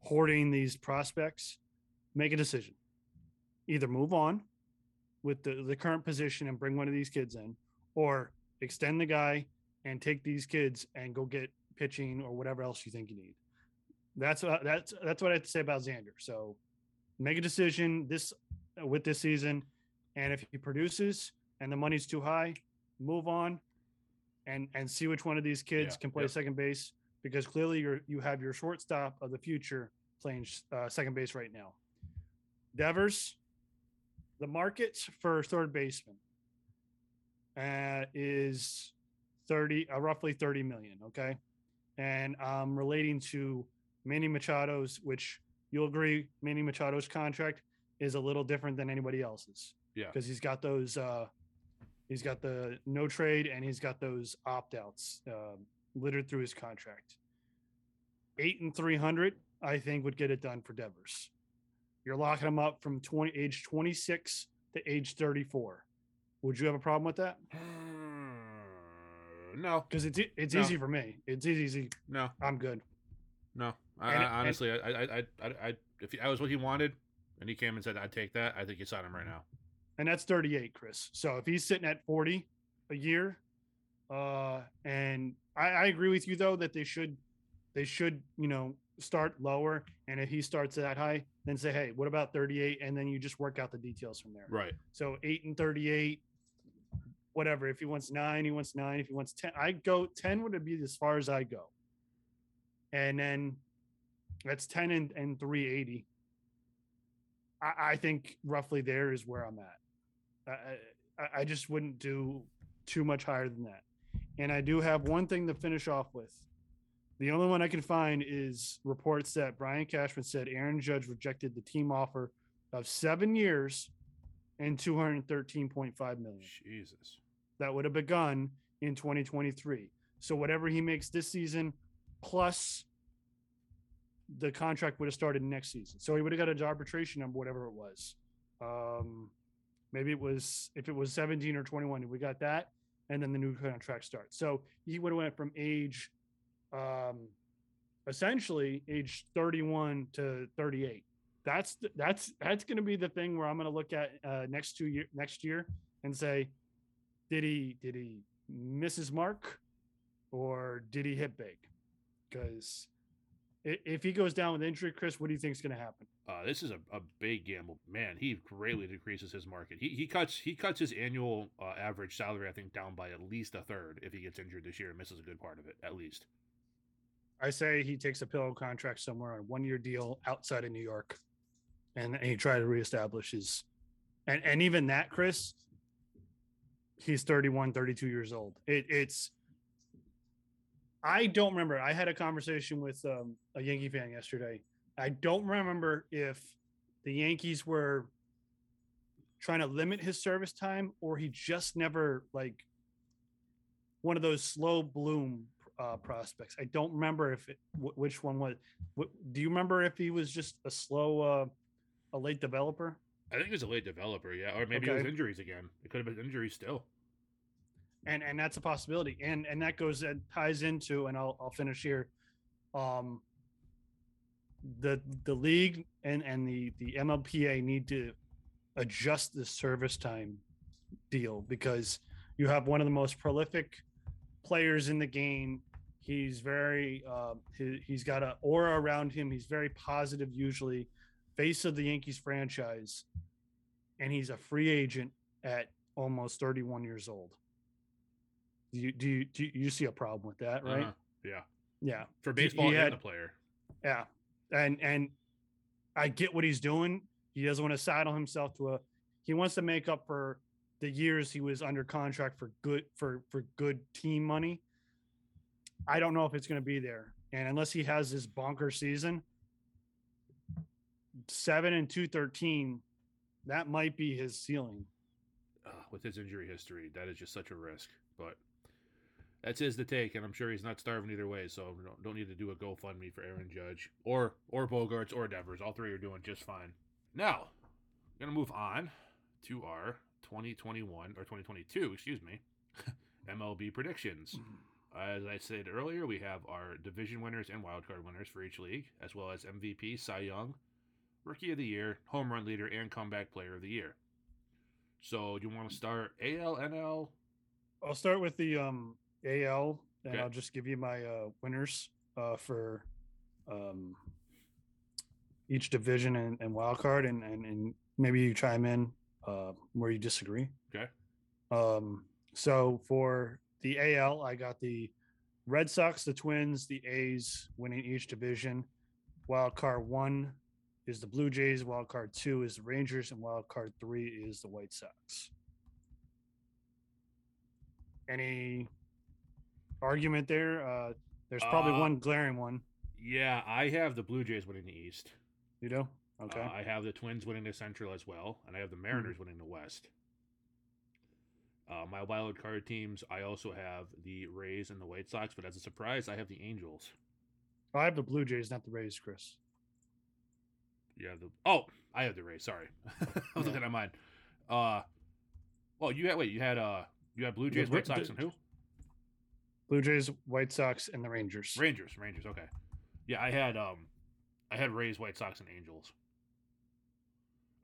hoarding these prospects. Make a decision. Either move on with the, the current position and bring one of these kids in, or extend the guy and take these kids and go get pitching or whatever else you think you need. That's what that's that's what I have to say about Xander. So make a decision this with this season, and if he produces and the money's too high, move on and and see which one of these kids yeah, can play second base because clearly you're you have your shortstop of the future playing uh, second base right now. Devers, the market for third baseman uh, is 30 uh, roughly 30 million okay? And um relating to manny machado's which you'll agree manny machado's contract is a little different than anybody else's. Yeah. Because he's got those uh He's got the no trade and he's got those opt outs uh, littered through his contract. Eight and 300, I think, would get it done for Devers. You're locking him up from 20, age 26 to age 34. Would you have a problem with that? no, because it's it's no. easy for me. It's easy. No, I'm good. No, I, and, I, honestly, and, I, I, I, I, if I was what he wanted, and he came and said I'd take that, I think you sign him right now and that's 38, Chris. So if he's sitting at 40 a year, uh, and I, I agree with you though that they should they should you know start lower, and if he starts that high, then say, hey, what about 38, and then you just work out the details from there. Right. So eight and 38, whatever. If he wants nine, he wants nine. If he wants 10, I go 10 would be as far as I go, and then that's 10 and, and 380. I, I think roughly there is where I'm at. I, I just wouldn't do too much higher than that. And I do have one thing to finish off with. The only one I can find is reports that Brian Cashman said Aaron Judge rejected the team offer of seven years and 213.5 million. Jesus. That would have begun in 2023. So whatever he makes this season plus the contract would have started next season. So he would have got an arbitration number, whatever it was. Um, Maybe it was if it was 17 or 21, we got that, and then the new contract starts. So he would have went from age, um, essentially age 31 to 38. That's that's that's going to be the thing where I'm going to look at uh, next two year next year and say, did he did he miss his mark, or did he hit big? Because if he goes down with injury, Chris, what do you think is going to happen? Uh, this is a, a big gamble, man. He greatly decreases his market. He, he cuts he cuts his annual uh, average salary, I think, down by at least a third if he gets injured this year and misses a good part of it, at least. I say he takes a pillow contract somewhere on a one year deal outside of New York, and, and he try to reestablish his, and and even that, Chris, he's 31, 32 years old. It, it's I don't remember. I had a conversation with um, a Yankee fan yesterday I don't remember if the Yankees were trying to limit his service time, or he just never like one of those slow bloom uh, prospects. I don't remember if it, wh- which one was. Wh- do you remember if he was just a slow, uh, a late developer? I think he was a late developer, yeah, or maybe it was injuries again. It could have been injuries still. And and that's a possibility. And and that goes and ties into and i'll, I'll finish here um the the league and and the the mlpa need to adjust the service time deal because you have one of the most prolific players in the game. He's very uh, he, he's got an aura around him. He's very positive usually face of the yankees franchise. And he's a free agent at almost 31 years old do you do you, do you see a problem with that right? Uh-huh. Yeah, yeah. For baseball he and the player. yeah. And and i get what he's doing. He doesn't want to saddle himself to a he wants to make up for the years he was under contract for good for for good team money. I don't know if it's going to be there. And unless he has this bonker season 7 and 213 that might be his ceiling. Uh, with his injury history, that is just such a risk. But that's his to take, and I'm sure he's not starving either way. So don't, don't need to do a GoFundMe for Aaron Judge or or Bogaerts or Devers. All three are doing just fine. Now, we're gonna move on to our 2021 or 2022, excuse me, MLB predictions. As I said earlier, we have our division winners and wildcard winners for each league, as well as MVP, Cy Young, Rookie of the Year, Home Run Leader, and Comeback Player of the Year. So, do you want to start AL, NL? I'll start with the um AL and Okay. I'll just give you my uh winners uh for um each division and, and wild card and, and and maybe you chime in uh where you disagree. Okay. Um so for the AL I got the Red Sox, the Twins, the A's winning each division. Wild card one is the Blue Jays, wild card two is the Rangers, and wild card three is the White Sox. Any argument there? Uh, there's probably Uh, one glaring one. Yeah, I have the Blue Jays winning the East. You know? Okay. Uh, I have the Twins winning the Central as well, and I have the Mariners winning the West. Uh, my wild card teams, I also have the Rays and the White Sox, but as a surprise, I have the Angels. I have the Blue Jays, not the Rays, Chris. You have the oh, I have the Rays. Sorry, I was Yeah. looking at mine. Uh, well, you had wait, you had uh, you had Blue Jays, Ra- White Sox, the- and who? Blue Jays, White Sox, and the Rangers. Rangers, Rangers. Okay, yeah, I had um, I had Rays, White Sox, and Angels.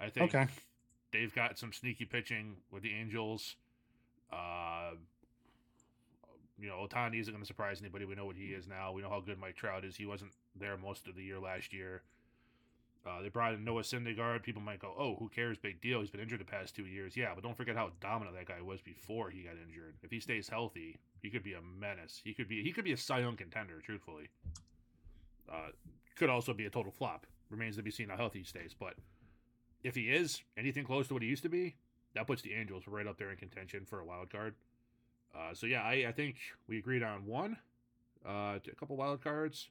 I think Okay. they've got some sneaky pitching with the Angels. Uh, you know, Ohtani isn't going to surprise anybody. We know what he is now. We know how good Mike Trout is. He wasn't there most of the year last year. Uh, they brought in Noah Syndergaard. People might go, "Oh, who cares? Big deal. He's been injured the past two years." Yeah, but don't forget how dominant that guy was before he got injured. If he stays healthy, he could be a menace. He could be he could be a Cy Young contender. Truthfully, uh, could also be a total flop. Remains to be seen how healthy he stays. But if he is anything close to what he used to be, that puts the Angels right up there in contention for a wild card. Uh, so yeah, I, I think we agreed on one, uh, a couple wild cards.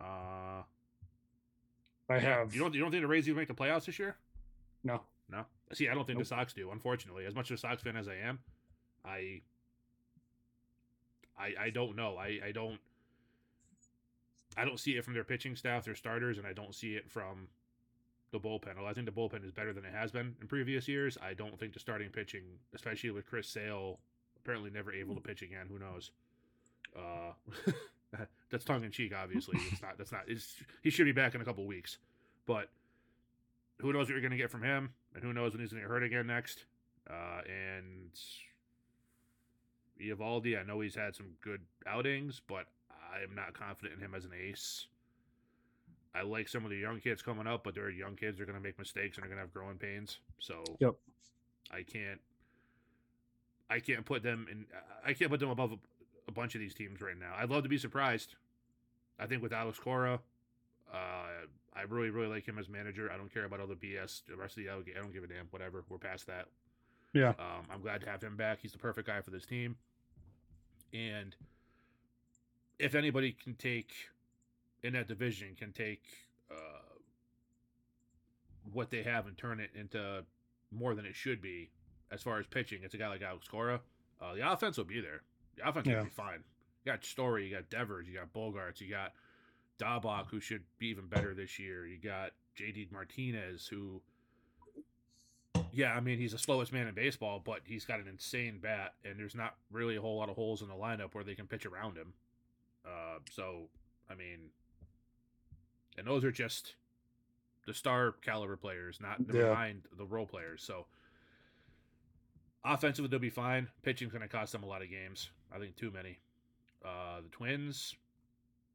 Uh, I have You don't you don't think the Rays even make the playoffs this year? no. No. See, I don't think Nope. the Sox do. Unfortunately, as much of a Sox fan as I am, I, I, I don't know. I, I don't. I don't see it from their pitching staff, their starters, and I don't see it from the bullpen. Although I think the bullpen is better than it has been in previous years. I don't think the starting pitching, especially with Chris Sale, apparently never able to pitch again. Who knows? Uh, that's tongue in cheek. Obviously, it's not. That's not. It's, he should be back in a couple weeks, but who knows what you're going to get from him, and who knows when he's going to get hurt again next. Uh, and Eovaldi, I know he's had some good outings, but I am not confident in him as an ace. I like some of the young kids coming up, but they're young kids. They're going to make mistakes and they're going to have growing pains. So Yep. I can't. I can't put them in. I can't put them above a, bunch of these teams right now. I'd love to be surprised. I think with Alex Cora, uh, I really, really like him as manager. I don't care about all the BS. The rest of the I don't give a damn. Whatever. We're past that. Yeah. Um, I'm glad to have him back. He's the perfect guy for this team. And if anybody can take in that division, can take uh, what they have and turn it into more than it should be as far as pitching. It's a guy like Alex Cora. Uh, the offense will be there. The offense Yeah. will be fine. You got Story, you got Devers, you got Bogaerts, you got Dalbec, who should be even better this year. You got JD Martinez, who, yeah, I mean, he's the slowest man in baseball, but he's got an insane bat, and there's not really a whole lot of holes in the lineup where they can pitch around him. Uh, so, I mean, and those are just the star caliber players, not never Yeah. mind the role players. So, offensively, they'll be fine. Pitching's going to cost them a lot of games. I think too many. Uh, the Twins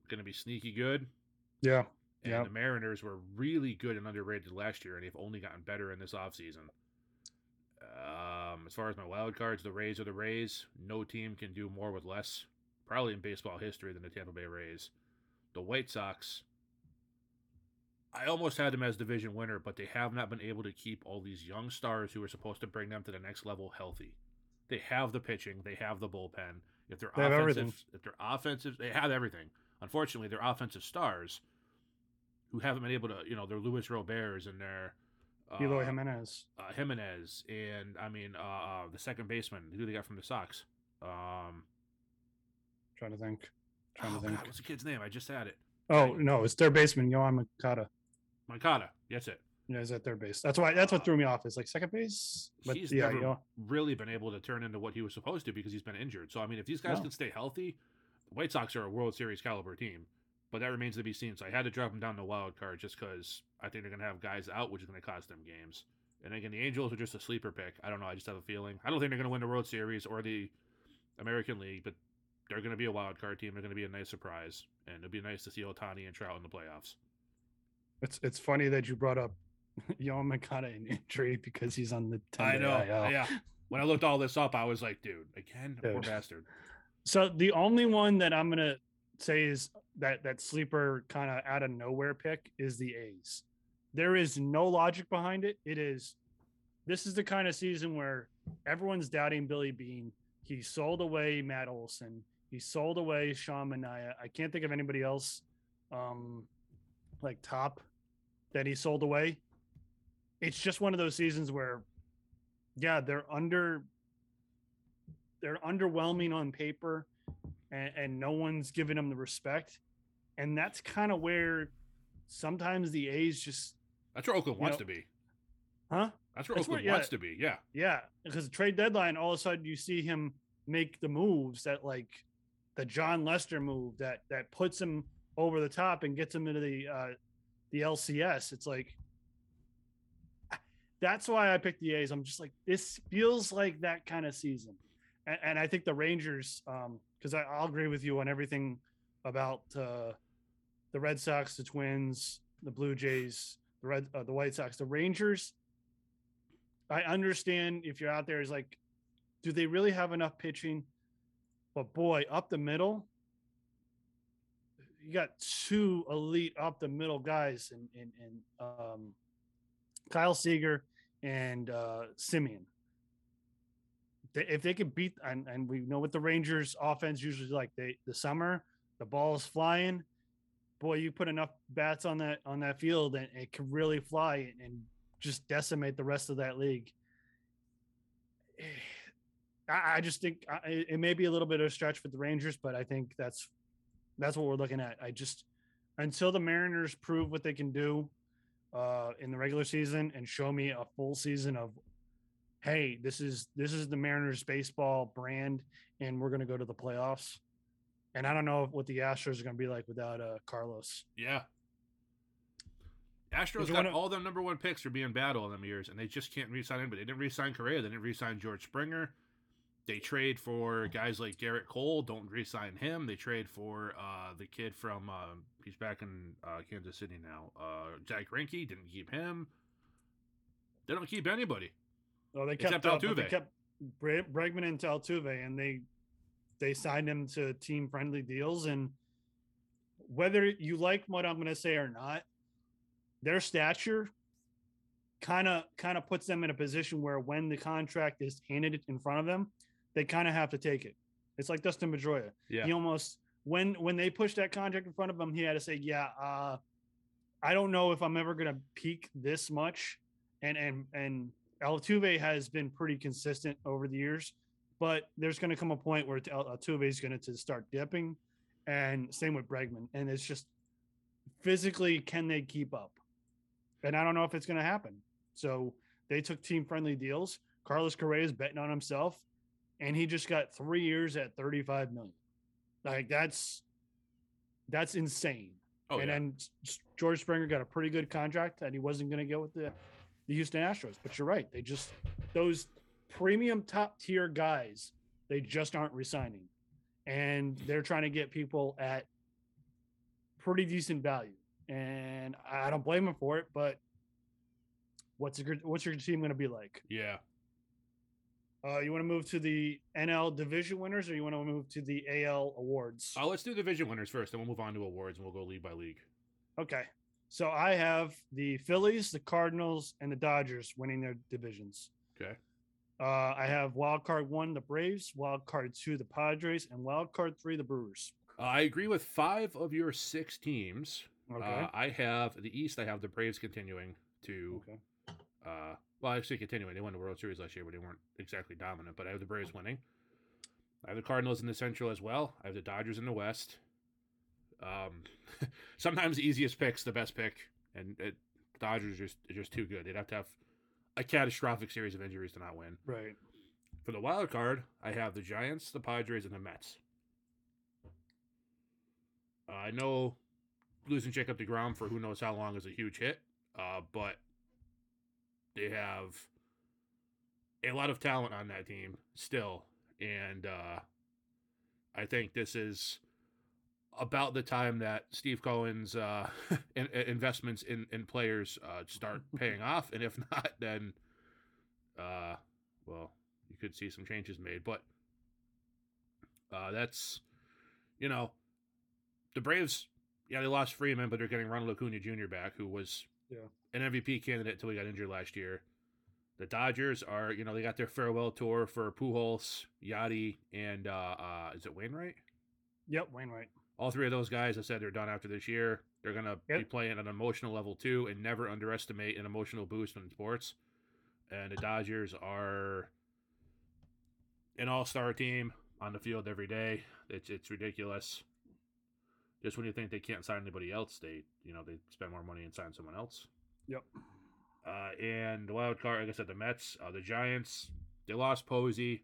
going to be sneaky good. Yeah. And Yep. the Mariners were really good and underrated last year, and they've only gotten better in this offseason. Um, as far as my wild cards, the Rays are the Rays. No team can do more with less, probably in baseball history, than the Tampa Bay Rays. The White Sox, I almost had them as division winner, but they have not been able to keep all these young stars who are supposed to bring them to the next level healthy. They have the pitching, they have the bullpen. If they're They have offensive, everything. if they're offensive, they have everything. Unfortunately, they're offensive stars who haven't been able to, you know, they're Luis Roberts and they're uh, Eloy Jimenez. uh, Jimenez, and I mean uh, uh, the second baseman who they got from the Sox. Um, Trying to think. Trying oh to think. God, what's the kid's name? I just had it. Oh no, it's their baseman, Yohan Makata. Moncada. That's it. Yeah, he's at third base. That's why. That's what threw me off. Is like second base. But he's yeah, never Yo- really been able to turn into what he was supposed to because he's been injured. So I mean, if these guys No. can stay healthy, the White Sox are a World Series caliber team. But that remains to be seen. So I had to drop them down to wild card just because I think they're going to have guys out, which is going to cost them games. And again, the Angels are just a sleeper pick. I don't know. I just have a feeling. I don't think they're going to win the World Series or the American League, but they're going to be a wild card team. They're going to be a nice surprise, and it'll be nice to see Ohtani and Trout in the playoffs. it's it's funny that you brought up Yohan Makata in injury because he's on the. 10 I know. IL. Yeah. When I looked all this up, I was like, dude, again, poor Dude. bastard. So the only one that I'm gonna say is that that sleeper kind of out of nowhere pick is the A's. There is no logic behind it. It is this is the kind of season where everyone's doubting Billy Beane. He sold away Matt Olson. He sold away Sean Manaea. I can't think of anybody else um like top that he sold away. It's just one of those seasons where yeah, they're under they're underwhelming on paper and, and no one's giving them the respect. And that's kind of where sometimes the A's just, That's where Oakland wants know- to be. huh? That's where That's where- Oakland yeah. wants to be. Yeah. Yeah. Because the trade deadline, all of a sudden you see him make the moves that like the Jon Lester move that that puts him over the top and gets him into the uh the LCS. It's like that's why I picked the A's. I'm just like, this feels like that kind of season. And, and I think the Rangers, um, because I'll agree with you on everything about uh, the Red Sox, the Twins, the Blue Jays, the Red, uh, the White Sox, the Rangers. I understand if you're out there is like, do they really have enough pitching? But boy, up the middle, you got two elite up the middle guys and in, in um, Kyle Seager and uh, Semien. If they could beat, and, and we know what the Rangers offense usually like, they the summer, the ball is flying. Boy, you put enough bats on that on that field, and it can really fly and just decimate the rest of that league. I, I just think I- it may be a little bit of a stretch for the Rangers, but I think that's that's what we're looking at. I just until the Mariners prove what they can do uh, in the regular season and show me a full season of, hey, this is this is the Mariners baseball brand, and we're going to go to the playoffs. And I don't know what the Astros are going to be like without uh, Carlos. Yeah. Astros got wanna- all their number one picks for being bad all them years, and they just can't re-sign anybody. They didn't re-sign Correa. They didn't re-sign George Springer. They trade for guys like Gerrit Cole. Don't re-sign him. They trade for uh, the kid from uh, he's back in uh, Kansas City now. Uh, Zack Greinke didn't keep him. They don't keep anybody. Oh, they kept but they Altuve. kept Bre- Bregman and Altuve, and they they signed him to team friendly deals. And whether you like what I'm going to say or not, their stature kind of kind of puts them in a position where when the contract is handed in front of them, they kind of have to take it. It's like Dustin Pedroia. Yeah. He almost when when they pushed that contract in front of him, he had to say, "Yeah, uh, I don't know if I'm ever going to peak this much." And and and Altuve has been pretty consistent over the years, but there's going to come a point where Altuve is going to start dipping, and same with Bregman, and it's just physically can they keep up? And I don't know if it's going to happen. So they took team friendly deals. Carlos Correa is betting on himself, and he just got three years at 35 million. Like that's that's insane. Oh, and yeah. then George Springer got a pretty good contract that he wasn't going to get with the the Houston Astros. But you're right; they just those premium top tier guys they just aren't resigning, and they're trying to get people at pretty decent value. And I don't blame them for it, but what's your what's your team going to be like? Yeah. Uh, you want to move to the NL division winners, or you want to move to the AL awards? Uh, let's do division winners first, then we'll move on to awards, and we'll go league by league. Okay. So I have the Phillies, the Cardinals, and the Dodgers winning their divisions. Okay. Uh, I have wild card one, the Braves, wild card two, the Padres, and wild card three, the Brewers. Uh, I agree with five of your six teams. Okay. Uh, I have the East. I have the Braves continuing to. Okay. Uh, well, actually continuing. They won the World Series last year, but they weren't exactly dominant. But I have the Braves winning. I have the Cardinals in the Central as well. I have the Dodgers in the West. Um, sometimes the easiest pick's the best pick, and it, Dodgers are just just too good. They'd have to have a catastrophic series of injuries to not win. Right. For the wild card, I have the Giants, the Padres, and the Mets. Uh, I know losing Jacob DeGrom for who knows how long is a huge hit, uh, but they have a lot of talent on that team still, and uh, I think this is about the time that Steve Cohen's uh, in, investments in, in players uh, start paying off, and if not, then uh, well, you could see some changes made. But uh, that's you know, the Braves. Yeah, they lost Freeman, but they're getting Ronald Acuna Jr. back, who was yeah. An MVP candidate until he got injured last year. The Dodgers are, you know, they got their farewell tour for Pujols, Yadi, and uh, uh, is it Wainwright? Yep, Wainwright all three of those guys I said they're done after this year. They're gonna yep. be playing at an emotional level too, and never underestimate an emotional boost in sports. And the Dodgers are an all-star team on the field every day. It's it's ridiculous. Just when you think they can't sign anybody else, they you know they spend more money and sign someone else. Yep. Uh, and the wild card, like I said, the Mets, uh, the Giants, they lost Posey.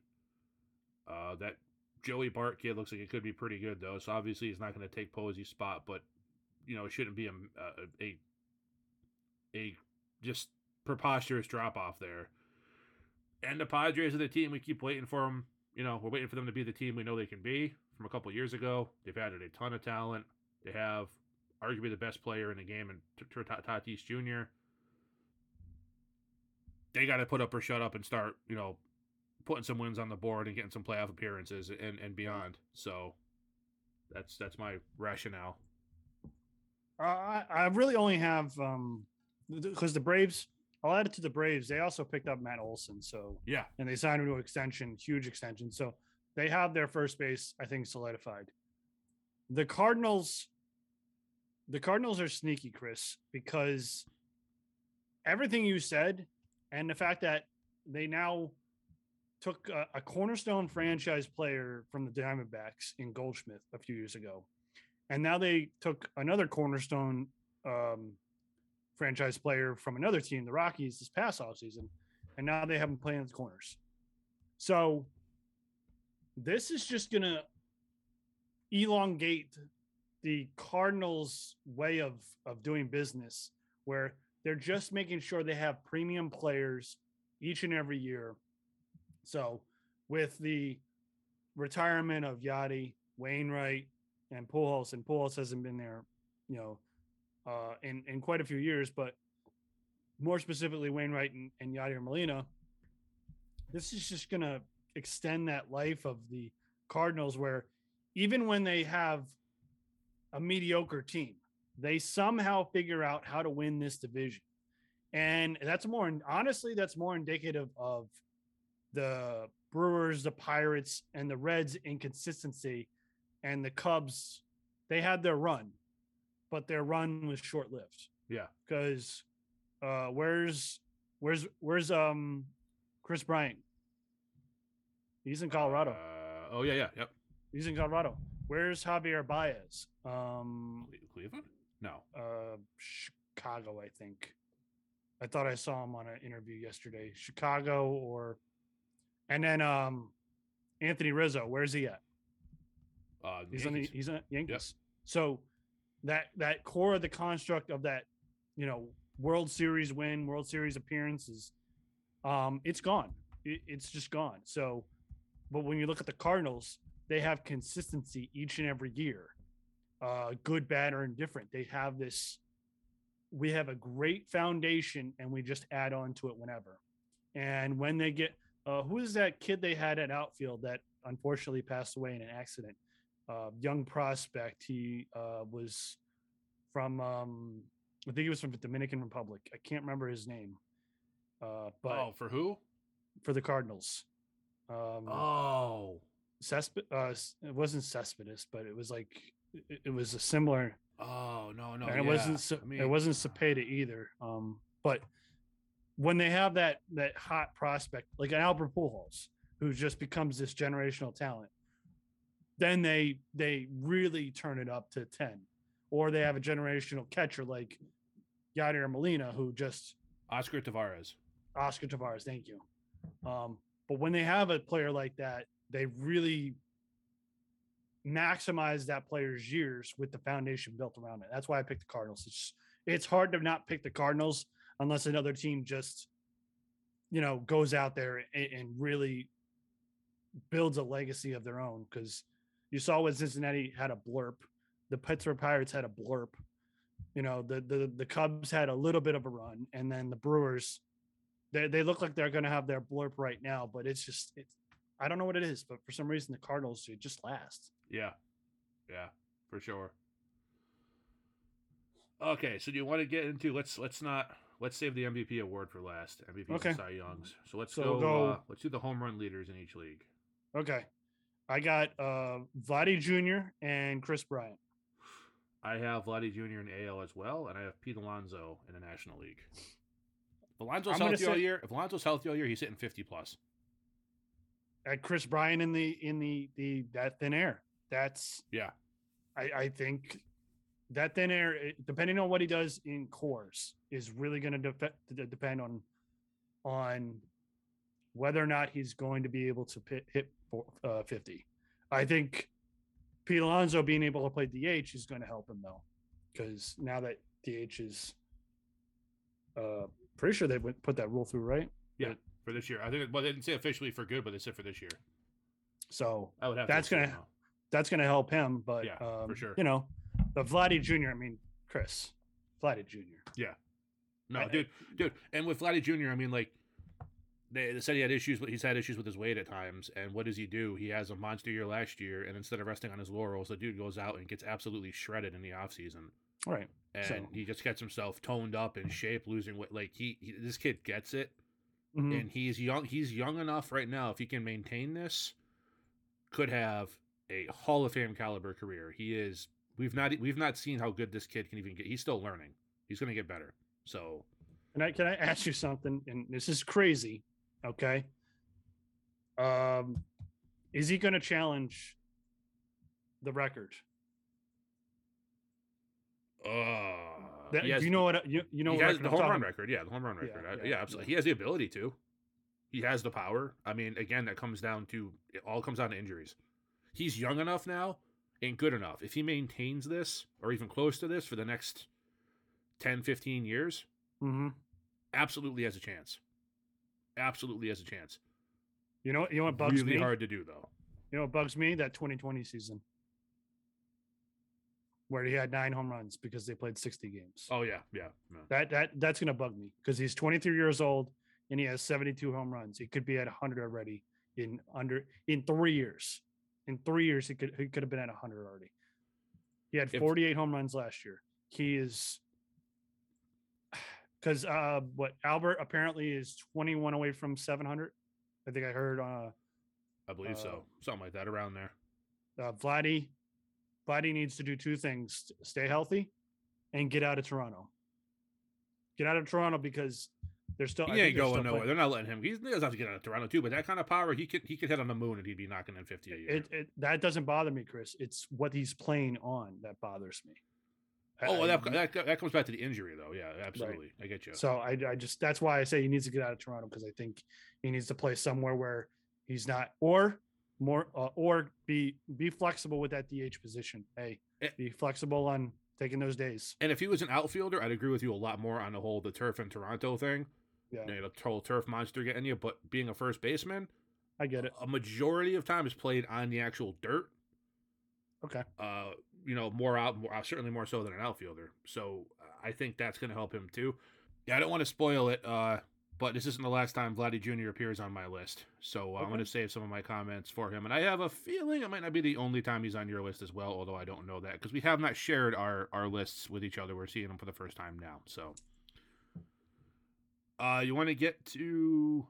Uh, that Joey Bart kid looks like it could be pretty good though. So obviously he's not going to take Posey's spot, but you know it shouldn't be a a a just preposterous drop off there. And the Padres are the team we keep waiting for them. You know, we're waiting for them to be the team we know they can be from a couple years ago. They've added a ton of talent. They have arguably the best player in the game, and Tatis Jr. They got to put up or shut up and start, you know, putting some wins on the board and getting some playoff appearances and, and beyond. So that's that's my rationale. Uh, I, I really only have um because the Braves. I'll add it to the Braves. They also picked up Matt Olson, so yeah, and they signed him to an extension, huge extension. So they have their first base, I think, solidified. The Cardinals, the Cardinals are sneaky, Chris, because everything you said, and the fact that they now took a, a, cornerstone franchise player from the Diamondbacks in Goldschmidt a few years ago, and now they took another cornerstone um, franchise player from another team, the Rockies, this past offseason, and now they have him playing in the corners. So this is just gonna elongate the Cardinals' way of of doing business, where they're just making sure they have premium players each and every year. So with the retirement of Yadi, Wainwright, and Pujols, and Pujols hasn't been there, you know, uh, in in quite a few years, but more specifically Wainwright and, and Yadier Molina, this is just going to extend that life of the Cardinals, where even when they have a mediocre team, they somehow figure out how to win this division. And that's more, honestly, that's more indicative of the Brewers, the Pirates, and the Reds inconsistency, and the Cubs, they had their run, but their run was short lived. Yeah, because uh, where's Where's where's um Kris Bryant? He's in Colorado. Uh, oh yeah, yeah, yep. He's in Colorado. Where's Javier Baez? Um, Cleveland? No. uh, Chicago, I think. I thought I saw him on an interview yesterday. Chicago or, and then um, Anthony Rizzo. Where's he at? Uh, He's on the Yankees. he's on Yankees. So that that core of the construct of that, you know, World Series win, World Series appearances, um, it's gone. It, it's just gone. So, but when you look at the Cardinals, they have consistency each and every year, uh, good, bad, or indifferent. They have this. We have a great foundation, and we just add on to it whenever. And when they get, uh, who is that kid they had at outfield that unfortunately passed away in an accident? uh, young prospect. He uh, was from, um, I think he was from the Dominican Republic. I can't remember his name, uh, but oh, for who? for the Cardinals, um, Oh. Cesp- uh, it wasn't Cespedes, but it was like it, it was a similar. Oh no no. and it yeah. wasn't I mean, it wasn't Cepeda either. Um, but when they have that that hot prospect like an Albert Pujols, who just becomes this generational talent, then they they really turn it up to ten, or they have a generational catcher like Yadier Molina, who just Oscar Taveras. Oscar Taveras. Thank you. Um, but when they have a player like that, they really maximize that player's years with the foundation built around it. That's why I picked the Cardinals. It's it's hard to not pick the Cardinals unless another team just you know goes out there and, and really builds a legacy of their own. Because you saw when Cincinnati had a blurb, the Pittsburgh Pirates had a blurb. You know, the the the Cubs had a little bit of a run, and then the Brewers, they they look like they're going to have their blurb right now, but it's just it's I don't know what it is, but for some reason the Cardinals it just last. Yeah. Yeah, for sure. Okay, so do you want to get into let's let's not let's save the MVP award for last. MVP Okay. Cy Youngs. So let's So go, go- Uh, let's do the home run leaders in each league. Okay, I got uh Vladdy Jr. and Kris Bryant. I have Vladdy Jr. in AL as well, and I have Pete Alonso in the National League. If Alonso's I'm gonna healthy all year, if Alonso's healthy all year, he's hitting fifty plus. At Kris Bryant in the in the the that thin air. That's Yeah. I I think that thin air, depending on what he does in Coors, is really going to depend on on whether or not he's going to be able to pit, hit for, uh, 50. I think Pete Alonso being able to play DH is going to help him though, because now that DH is, uh, pretty sure they put that rule through, right? For this year, I think. Well, they didn't say officially for good, but they said for this year. So I would have. That's to gonna- that's going to help him. But Yeah, for um, sure. you know, but Vladdy Jr. I mean, Chris, Vladdy Jr. Yeah. No, I- dude, dude, and with Vladdy Jr., I mean, like, they, they said he had issues, but he's had issues with his weight at times. And what does he do? He has a monster year last year, and instead of resting on his laurels, the dude goes out and gets absolutely shredded in the offseason. Right. and So- he just gets himself toned up in shape, losing weight. Like he, he this kid gets it, Mhm. and he's young. He's young enough right now. If he can maintain this, could have a Hall of Fame caliber career. He is. We've not we've not seen how good this kid can even get. He's still learning. He's going to get better. So Can I can I ask you something? And this is crazy. Okay. Um, is he going to challenge the record? uh, That, has- do you know what you you know he what has the home run record. Yeah, the home run Yeah, record. I- yeah, Yeah, absolutely. He has the ability to. He has the power. I mean, again, that comes down to it all comes down to injuries. He's young enough now and good enough. If he maintains this or even close to this for the next 10, 15 years, Mhm. absolutely has a chance. Absolutely has a chance. You know you know what bugs really me? hard to do though. You know what bugs me? That 2020 season where he had nine home runs because they played 60 games. Oh yeah, yeah. no. That that that's gonna bug me because he's 23 years old and he has 72 home runs. He could be at 100 already in under in three years. In three years, he could he could have been at 100 already. He had If- 48 home runs last year. He is because uh, what Albert apparently is 21 away from 700. I think I heard uh, I believe so. Uh, Something like that around there. uh Vladdy. Vladdy needs to do two things: stay healthy and get out of Toronto. Get out of Toronto because They're still. He ain't going nowhere. playing- They're not letting him. He's, he doesn't have to get out of Toronto too, but that kind of power, he could he could hit on the moon and he'd be knocking in fifty a year. It, it that doesn't bother me, Chris. It's what he's playing on that bothers me. Oh, I- that, that that comes back to the injury though. Yeah, absolutely. I get you. So I, I just that's why I say he needs to get out of Toronto because I think he needs to play somewhere where he's not or more uh, or be be flexible with that DH position. Hey, Eh. be flexible on taking those days. And if he was an outfielder, I'd agree with you a lot more on the whole the turf in Toronto thing. Yeah, You know, the whole turf monster getting you. But being a first baseman, I get it. a majority of time is played on the actual dirt. Okay. Uh, you know, more out, more, uh, certainly more so than an outfielder. So uh, I think that's going to help him too. Yeah, I don't want to spoil it, uh, but this isn't the last time Vladdy Jr. appears on my list. So uh, I'm going to save some of my comments for him. And I have a feeling it might not be the only time he's on your list as well, although I don't know that because we have not shared our, our lists with each other. We're seeing them for the first time now. So uh, you want to get to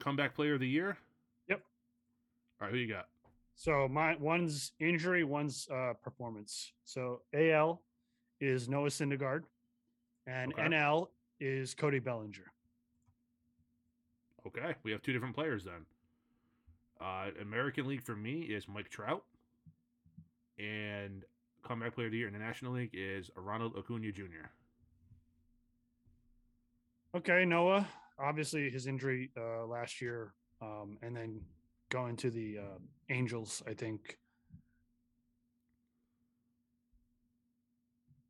comeback player of the year? Yep. All right, who you got? So my one's injury, one's uh, performance. So AL is Noah Syndergaard, and Okay. NL is Cody Bellinger. Okay, we have two different players then. Uh, American League for me is Mike Trout, and comeback player of the year in the National League is Ronald Acuna Jr. Okay, Noah. Obviously, his injury uh, last year, um, and then going to the uh, Angels. I think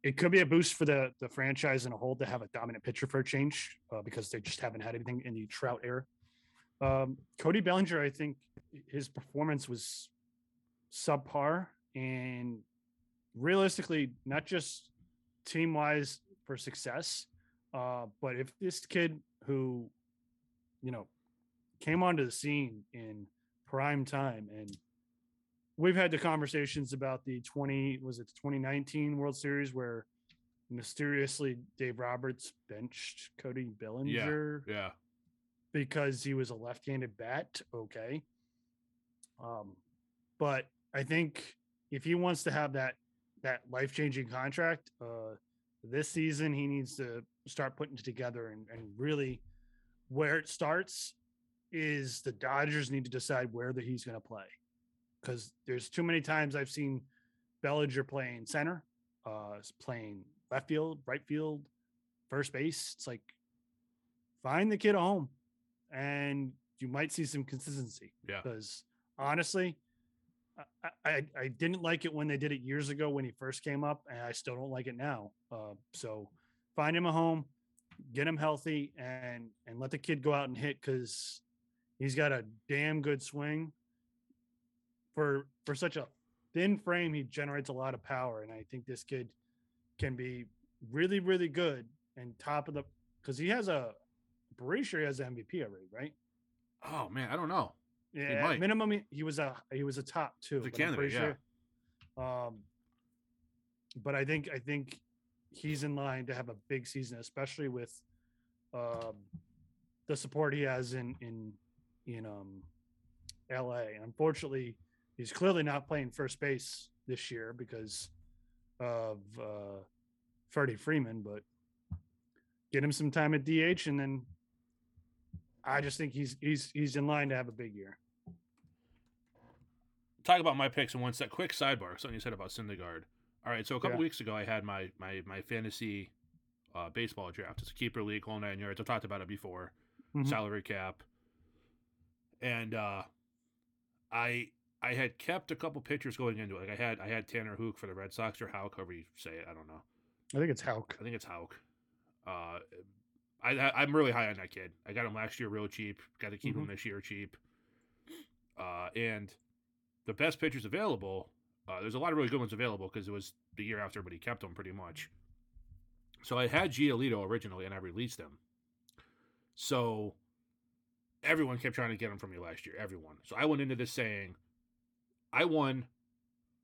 it could be a boost for the the franchise in a whole to have a dominant pitcher for a change uh, because they just haven't had anything in the Trout era. Um, Cody Bellinger, I think his performance was subpar, and realistically, not just team wise for success, uh, but if this kid who, you know, came onto the scene in prime time and we've had the conversations about the 20 was it the 2019 World Series where mysteriously Dave Roberts benched Cody Bellinger Yeah, because he was a left-handed bat. Okay. Um, but I think if he wants to have that that life-changing contract, uh, this season he needs to start putting it together and, and really where it starts is the Dodgers need to decide where that he's going to play because there's too many times I've seen Bellinger playing center, uh, playing left field, right field, first base. It's like find the kid a home, and you might see some consistency. yeah. Because honestly, I, I I didn't like it when they did it years ago when he first came up, and I still don't like it now. Uh, so find him a home, get him healthy, and and let the kid go out and hit because he's got a damn good swing. For for such a thin frame, he generates a lot of power, and I think this kid can be really really good and top of the because he has a pretty sure he has an MVP already, right? Oh man, I don't know. Yeah, minimum he- he was a he was a top two. But candidate, sure. Um, but I think I think he's in line to have a big season, especially with um the support he has in in in um L.A. Unfortunately, he's clearly not playing first base this year because of uh Freddie Freeman. But get him some time at DH, and then I just think he's he's he's in line to have a big year. Talk about my picks in one sec. Quick sidebar. Something you said about Syndergaard. All right, so a couple Yeah. weeks ago, I had my my my fantasy uh, baseball draft. It's a keeper league, whole nine yards. I've talked about it before. Mhm. Salary cap, and uh, I I had kept a couple pitchers going into it. Like I had I had Tanner Hook for the Red Sox or Hauk, however you say it. I don't know. I think it's Hauk. I think it's Hauk. Uh, I, I I'm really high on that kid. I got him last year real cheap. Got to keep him Mhm. this year cheap. Uh, and the best pitchers available. Uh, there's a lot of really good ones available because it was the year after, but he kept them pretty much. So I had Giolito originally, and I released him. So everyone kept trying to get him from me last year. Everyone. So I went into this saying, I won.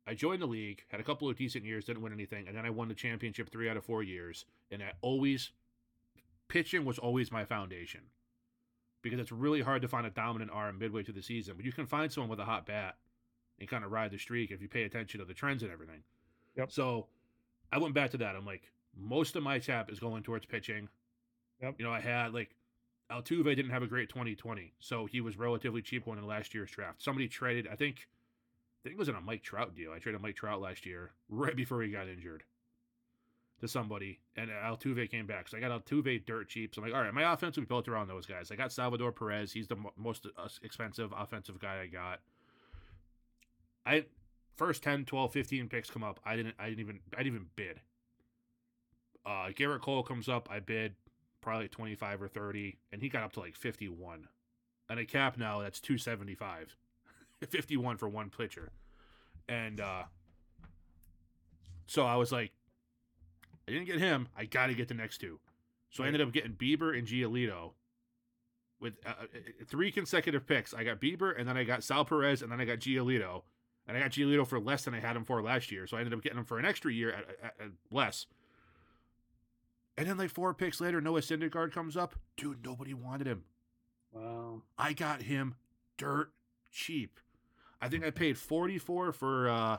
I joined the league, had a couple of decent years, didn't win anything, and then I won the championship three out of four years. And I always pitching was always my foundation because it's really hard to find a dominant arm midway through the season. But you can find someone with a hot bat and kind of ride the streak if you pay attention to the trends and everything. Yep. So I went back to that. I'm like, most of my tap is going towards pitching. Yep. You know, I had like Altuve didn't have a great 2020, so he was relatively cheap one in last year's draft. Somebody traded, I think, I think it was in a Mike Trout deal. I traded Mike Trout last year, right before he got injured, to somebody, and Altuve came back. So I got Altuve dirt cheap. So I'm like, all right, my offense will be built around those guys. I got Salvador Perez. He's the mo- most uh, expensive offensive guy I got. I first 10, 12, 15 picks come up. I didn't I didn't even I didn't even bid. Uh Gerrit Cole comes up, I bid probably 25 or 30 and he got up to like 51. And a cap now that's 275. 51 for one pitcher. And uh so I was like I didn't get him. I got to get the next two. So I ended up getting Bieber and Giolito with uh, uh, three consecutive picks. I got Bieber and then I got Sal Perez and then I got Giolito and I got Giolito for less than I had him for last year. So I ended up getting him for an extra year at, at, at less. And then like four picks later, Noah Syndergaard comes up. Dude, nobody wanted him. Wow. I got him dirt cheap. I think I paid 44 for uh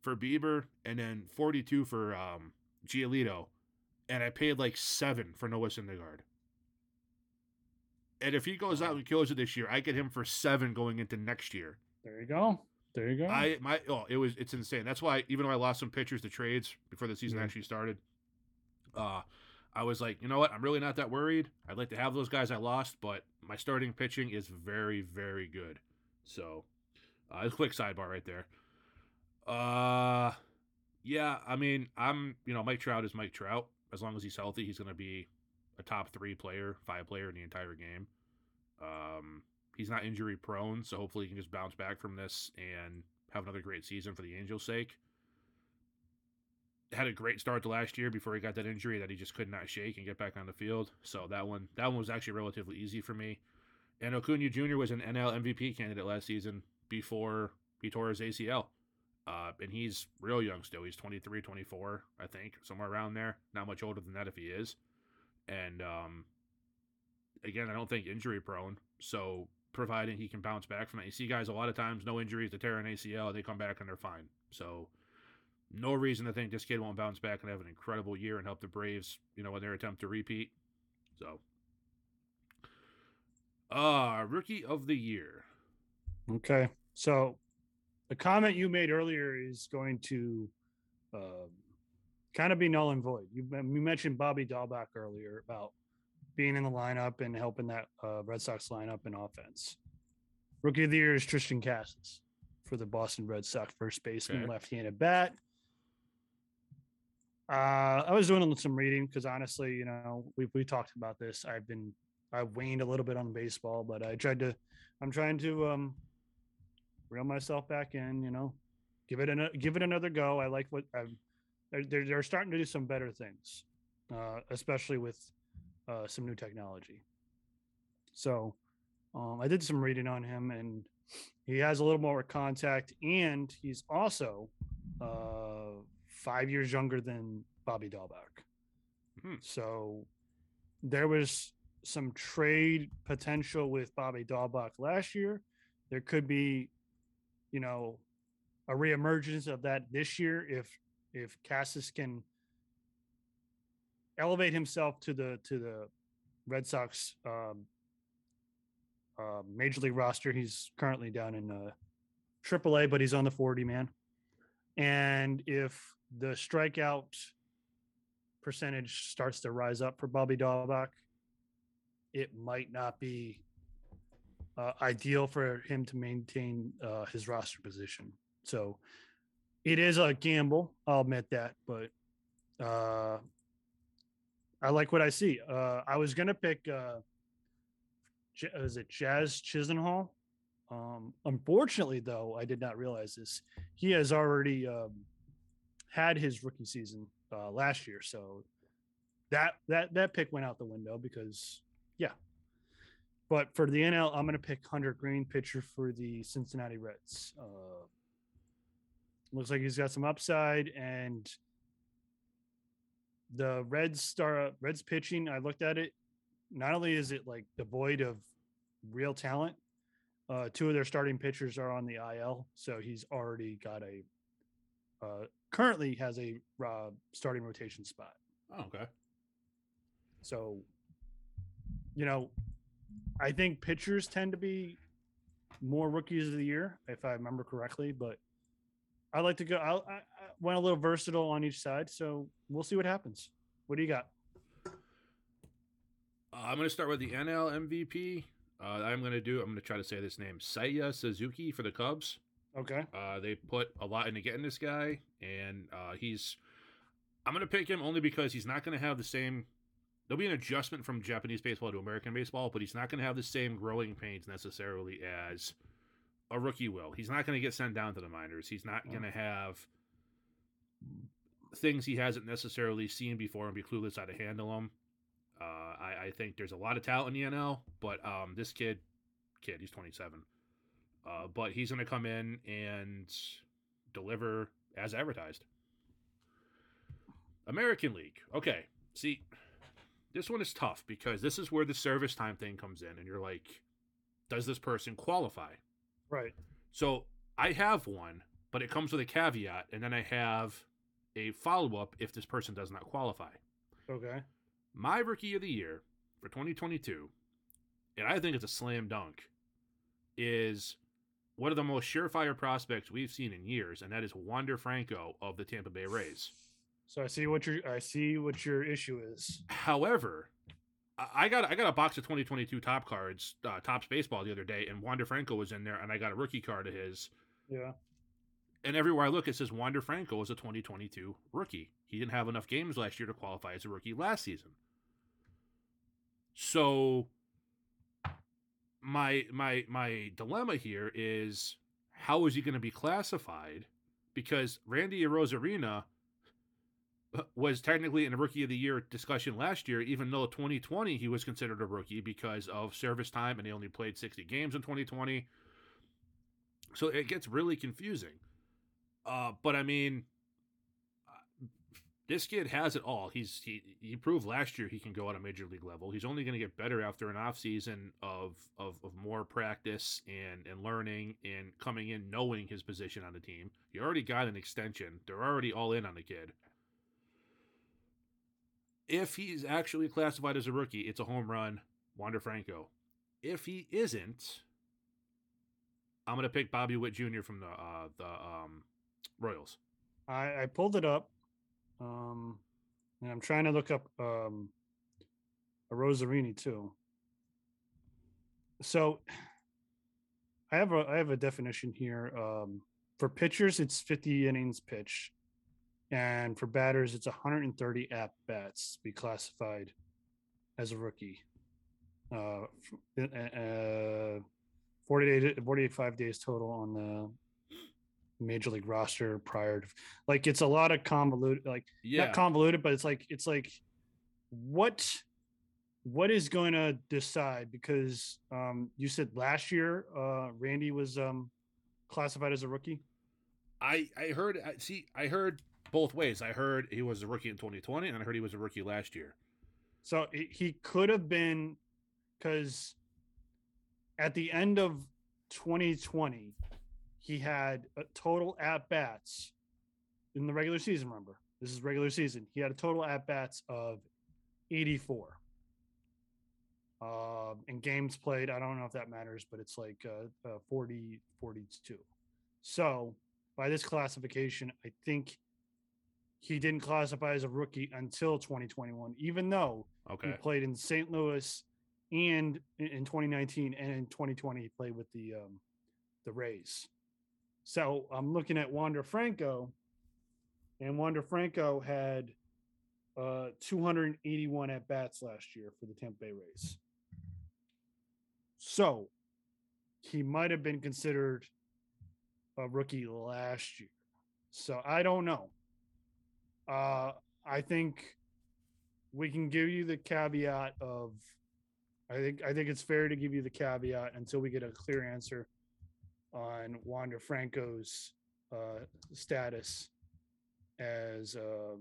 for Bieber and then 42 for um Giolito. And I paid like seven for Noah Syndergaard. And if he goes out and kills it this year, I get him for seven going into next year. There you go. There you go. I my oh it was it's insane. That's why even though I lost some pitchers to trades before the season Yeah. actually started, uh I was like, you know what? I'm really not that worried. I'd like to have those guys I lost, but my starting pitching is very very good. So, uh, a quick sidebar right there. Uh, yeah, I mean, I'm you know Mike Trout is Mike Trout. As long as he's healthy, he's going to be a top three player, five player in the entire game. Um, he's not injury prone, so hopefully he can just bounce back from this and have another great season for the Angels' sake. Had a great start to last year before he got that injury that he just could not shake and get back on the field. So that one that one was actually relatively easy for me. And Acuna Jr. was an NL MVP candidate last season before he tore his ACL. Uh, and he's real young still. He's 23, 24, I think, somewhere around there. Not much older than that if he is. And um, again, I don't think injury prone. So providing he can bounce back from that, you see guys a lot of times no injuries to tear an ACL, they come back and they're fine. So no reason to think this kid won't bounce back and have an incredible year and help the Braves, you know, in their attempt to repeat. So, uh, rookie of the year. Okay. So the comment you made earlier is going to um, kind of be null and void. You, you mentioned Bobby Dalbec earlier about being in the lineup and helping that uh, Red Sox lineup in offense. Rookie of the year is Triston Casas for the Boston Red Sox first baseman, Okay. left-handed bat. Uh, I was doing some reading because honestly, you know, we we talked about this. I've been I waned a little bit on baseball, but I tried to. I'm trying to um reel myself back in. You know, give it an give it another go. I like what I've, they're, they're they're starting to do some better things, uh, especially with uh, some new technology. So, um, I did some reading on him, and he has a little more contact, and he's also uh, five years younger than Bobby Dalbec. Hmm. So, there was some trade potential with Bobby Dalbec last year. There could be, you know, a reemergence of that this year if if Casas can elevate himself to the to the Red Sox um, uh, major league roster. He's currently down in uh, AAA, but he's on the 40 man. And if the strikeout percentage starts to rise up for Bobby Dalbec, it might not be uh, ideal for him to maintain uh, his roster position. So it is a gamble. I'll admit that, but uh, I like what I see. Uh, I was gonna pick. Uh, J- is it Jazz Chisenhall? Um, unfortunately, though, I did not realize this. He has already um, had his rookie season uh, last year, so that that that pick went out the window because yeah. But for the NL, I'm going to pick Hunter Greene, pitcher for the Cincinnati Reds. Uh, looks like he's got some upside, and the Reds star Reds pitching. I looked at it. Not only is it like devoid of real talent, uh, two of their starting pitchers are on the IL, so he's already got a uh, currently has a uh, starting rotation spot. Oh, okay. So you know, I think pitchers tend to be more rookies of the year, if I remember correctly. But I like to go. I, I, I went a little versatile on each side, so we'll see what happens. What do you got? Uh, I'm going to start with the NL MVP. Uh, I'm going to do. I'm going to try to say this name: Seiya Suzuki for the Cubs. Okay. Uh, they put a lot into getting this guy, and uh, he's. I'm going to pick him only because he's not going to have the same. There'll be an adjustment from Japanese baseball to American baseball, but he's not going to have the same growing pains necessarily as a rookie will. He's not going to get sent down to the minors. He's not going to have things he hasn't necessarily seen before and be clueless how to handle them. Uh, I, I, think there's a lot of talent in the NL, but um, this kid, kid, he's 27, uh, but he's going to come in and deliver as advertised. American League. Okay, see, this one is tough because this is where the service time thing comes in, and you're like, does this person qualify? Right. So I have one, but it comes with a caveat, and then I have a follow up if this person does not qualify. Okay. My rookie of the year for 2022, and I think it's a slam dunk, is one of the most surefire prospects we've seen in years, and that is Wander Franco of the Tampa Bay Rays. So I see what your I see what your issue is. However, I got I got a box of 2022 top cards, uh, Topps baseball the other day, and Wander Franco was in there, and I got a rookie card of his. Yeah. And everywhere I look, it says Wander Franco was a 2022 rookie. He didn't have enough games last year to qualify as a rookie last season. So my my my dilemma here is how is he going to be classified? Because Randy Arozarena was technically in a rookie of the year discussion last year, even though 2020 he was considered a rookie because of service time and he only played 60 games in 2020. So it gets really confusing. Uh, but I mean, this kid has it all. He's he he proved last year he can go at a major league level. He's only going to get better after an off season of, of of more practice and and learning and coming in knowing his position on the team. He already got an extension. They're already all in on the kid if he's actually classified as a rookie, it's a home run, Wander Franco. If he isn't, I'm gonna pick Bobby Witt Jr. from the uh, the um, Royals. I, I pulled it up, um, and I'm trying to look up um, Rosarini too. So I have a I have a definition here. Um, for pitchers, it's 50 innings pitched and for batters it's 130 at bats to be classified as a rookie. Uh, uh 48 45 days total on the major league roster prior to like it's a lot of convoluted like yeah. not convoluted but it's like it's like what what is going to decide? Because um you said last year uh randy was um classified as a rookie? I i heard see i heard both ways. I heard he was a rookie in 2020, and I heard he was a rookie last year. So he could have been, because at the end of 2020, he had a total at bats in the regular season. Remember, this is regular season. He had a total at bats of 84. Um, and games played, I don't know if that matters, but it's like uh, uh, 40, 42. So by this classification, I think he didn't classify as a rookie until 2021, even though okay. he played in St. Louis and in 2019 and in 2020 he played with the um, the Rays. So I'm looking at Wander Franco, and Wander Franco had uh, 281 at bats last year for the Tampa Bay Rays. So he might have been considered a rookie last year. So I don't know. Uh, I think we can give you the caveat of I think I think it's fair to give you the caveat until we get a clear answer on Wander Franco's uh, status as uh,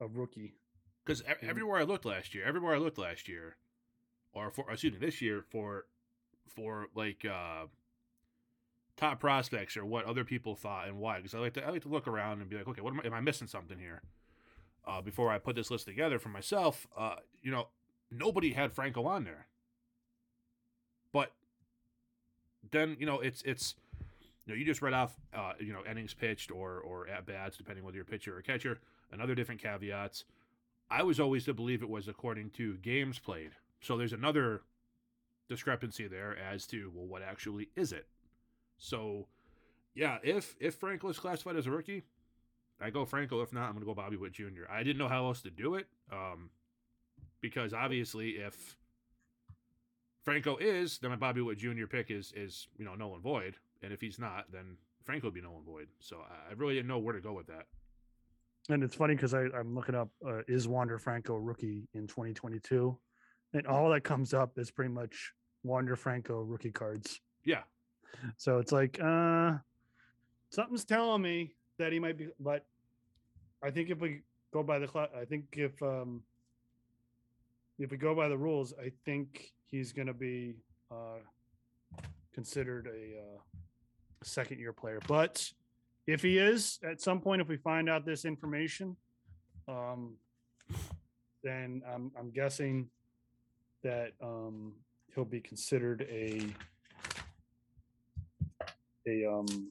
a rookie. Because everywhere I looked last year, everywhere I looked last year, or for excuse me, this year for for like uh, top prospects or what other people thought and why. Because I like to I like to look around and be like, okay, what am I, am I missing something here? Uh, before I put this list together for myself, uh, you know, nobody had Franco on there. But then you know it's it's you know you just read off uh, you know innings pitched or or at bats depending whether you're pitcher or catcher and other different caveats. I was always to believe it was according to games played. So there's another discrepancy there as to well what actually is it. So yeah, if if Franco is classified as a rookie, I go Franco. If not, I'm gonna go Bobby Witt Jr. I didn't know how else to do it, um, because obviously if Franco is, then my Bobby Witt Jr. pick is is you know null and void, and if he's not, then Franco would be null and void. So I really didn't know where to go with that. And it's funny because I'm looking up uh, is Wander Franco rookie in 2022, and all that comes up is pretty much Wander Franco rookie cards. Yeah. So it's like uh something's telling me that he might be, but I think if we go by the clock, I think if um if we go by the rules, I think he's going to be uh considered a uh, second year player. But if he is at some point, if we find out this information, um, then I'm I'm guessing that um he'll be considered a a um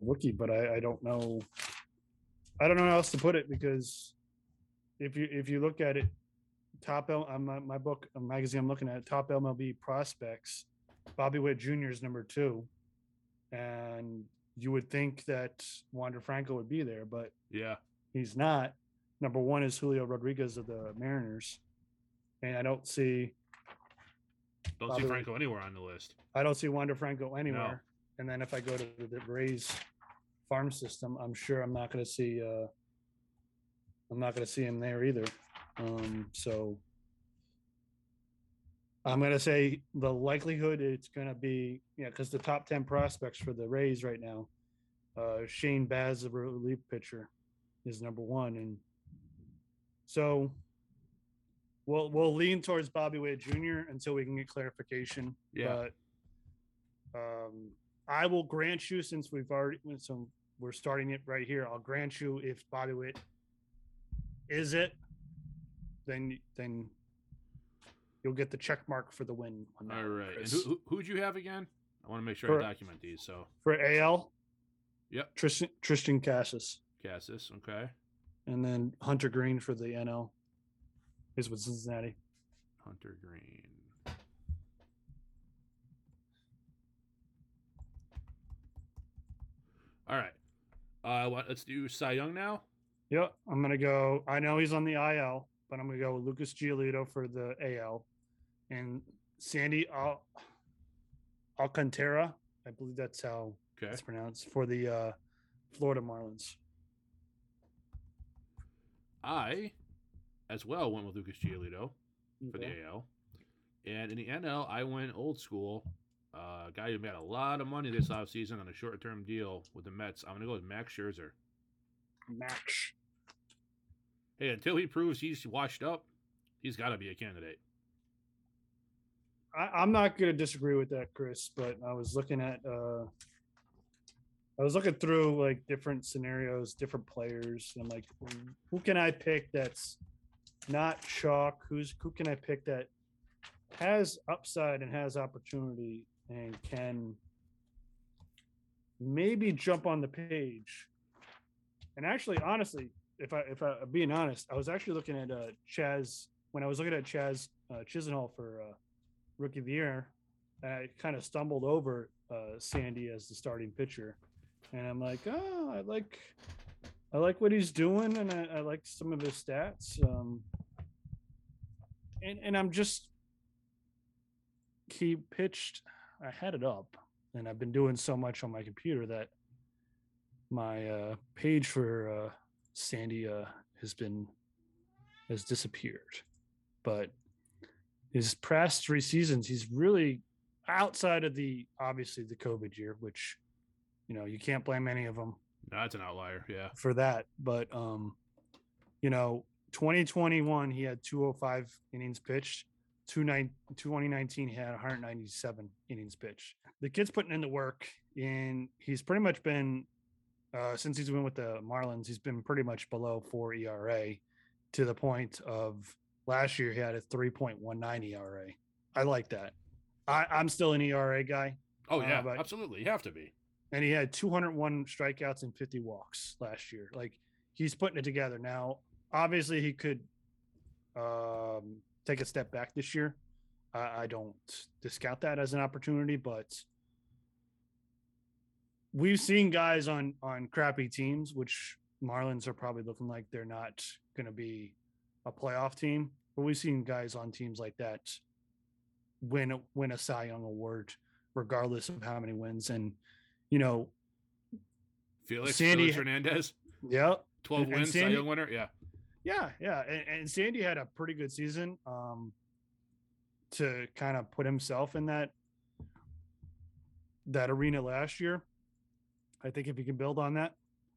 rookie, but I, I don't know. I don't know how else to put it because if you if you look at it, top L my, my book a magazine I'm looking at top MLB prospects, Bobby Witt Jr. is number two, and you would think that Wander Franco would be there, but yeah, he's not. Number one is Julio Rodriguez of the Mariners, and I don't see. Don't Bobby see Franco anywhere on the list. I don't see Wander Franco anywhere. No. And then if I go to the Rays farm system, I'm sure I'm not going to see. Uh, I'm not going to see him there either. Um, so I'm going to say the likelihood it's going to be, yeah, because the top 10 prospects for the Rays right now, uh, Shane Baz, the relief pitcher, is number one. And so we'll, we'll lean towards Bobby Witt Jr. until we can get clarification. Yeah. But um, I will grant you, since we've already, so we're starting it right here. I'll grant you if Bobby Witt is it, then then you'll get the check mark for the win. All right. And who, who would you have again? I want to make sure for, I document these. So for AL, yep, Tristan Triston Casas. Casas, okay. And then Hunter Greene for the NL is with Cincinnati. Hunter Greene. All right. Uh, what, let's do Cy Young now. Yep, I'm gonna go. I know he's on the IL, but I'm gonna go with Lucas Giolito for the AL, and Sandy Al- Alcantara. I believe that's how okay. it's pronounced for the uh, Florida Marlins. I, as well, went with Lucas Giolito for okay. the AL, and in the NL, I went old school uh, a guy who made a lot of money this offseason on a short term deal with the Mets. I'm going to go with Max Scherzer. Max. Hey, until he proves he's washed up, he's got to be a candidate. I, am not going to disagree with that, Chris, but I was looking at, uh, I was looking through like different scenarios, different players. And I'm like, who can I pick that's not chalk? Who's who can I pick that has upside and has opportunity and can maybe jump on the page. And actually, honestly, if I if I being honest, I was actually looking at uh, Chaz when I was looking at Chaz uh, Chisenhall for uh, Rookie of the Year. And I kind of stumbled over uh, Sandy as the starting pitcher, and I'm like, oh, I like, I like what he's doing, and I, I like some of his stats. Um, and and I'm just he pitched I had it up, and I've been doing so much on my computer that my uh, page for uh, Sandy uh, has been has disappeared. But his past three seasons, he's really outside of the obviously the COVID year, which you know you can't blame any of them. That's an outlier, yeah, for that. But um, you know, 2021 he had 205 innings pitched 2019 he had 197 innings pitched. The kid's putting in the work, and he's pretty much been uh, since he's been with the Marlins. He's been pretty much below four ERA to the point of Last year he had a 3.19 ERA. I like that. I, I'm still an ERA guy. Oh Uh, yeah, but- absolutely. You have to be. And he had 201 strikeouts and 50 walks last year. Like he's putting it together now. Obviously, he could um, take a step back this year. I, I don't discount that as an opportunity, but we've seen guys on on crappy teams, which Marlins are probably looking like they're not going to be a playoff team. But we've seen guys on teams like that win win a Cy Young award, regardless of how many wins. And you know, Felix, Sandy- Felix Hernandez, yeah, twelve and wins, Cy Sandy- Young winner. Yeah, yeah, yeah. And, and Sandy had a pretty good season um, to kind of put himself in that that arena last year. I think if he can build on that,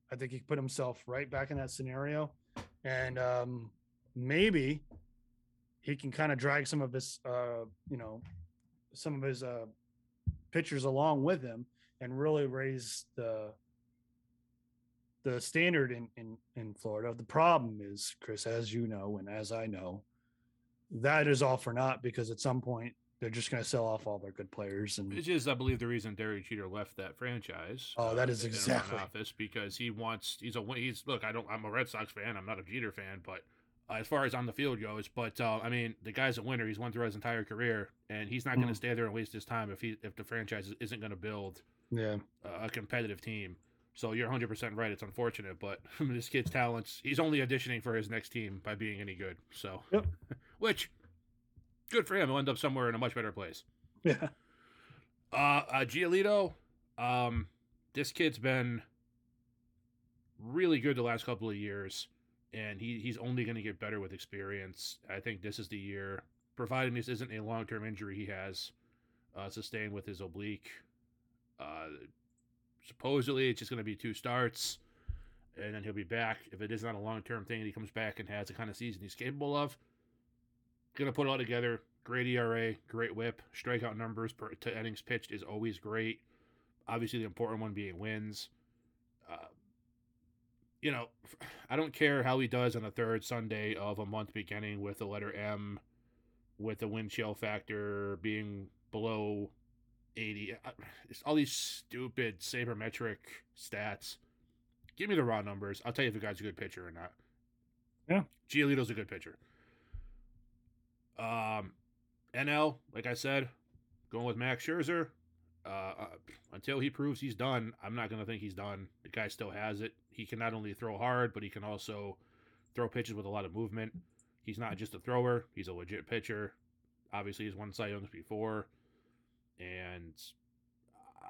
I think he can put himself right back in that scenario, and um, maybe he can kind of drag some of his, uh, you know, some of his uh, pitchers along with him and really raise the the standard in, in in Florida. The problem is, Chris, as you know, and as I know, that is all for naught because at some point they're just going to sell off all their good players and which is, I believe, the reason Derek Jeter left that franchise. Oh, that uh, is in the front exactly. office because he wants. He's a. He's look. I don't. I'm a Red Sox fan. I'm not a Jeter fan, but. As far as on the field goes, but uh, I mean, the guy's a winner. He's won throughout his entire career, and he's not going to Mhm. stay there and waste his time if he if the franchise isn't going to build yeah, a competitive team. So you're 100% right. It's unfortunate, but this kid's talents, he's only auditioning for his next team by being any good. So, Yep. which, good for him. He'll end up somewhere in a much better place. yeah, Uh, uh Giolito, um, this kid's been really good the last couple of years, and he, he's only going to get better with experience. I think this is the year, providing this isn't a long term injury he has uh, sustained with his oblique. Uh, supposedly, it's just going to be two starts, and then he'll be back. If it is not a long term thing, he comes back and has the kind of season he's capable of, going to put it all together. Great ERA, great whip, strikeout numbers per to innings pitched is always great. Obviously, the important one being wins. You know, I don't care how he does on the third Sunday of a month beginning with the letter M, with the wind chill factor being below 80. Uh, It's all these stupid sabermetric stats. Give me the raw numbers. I'll tell you if a guy's a good pitcher or not. Yeah. Giolito's a good pitcher. Um, NL, like I said, going with Max Scherzer. Uh, uh, until he proves he's done, I'm not going to think he's done. The guy still has it. He can not only throw hard, but he can also throw pitches with a lot of movement. He's not just a thrower; he's a legit pitcher. Obviously, he's won Cy Youngs before, and uh,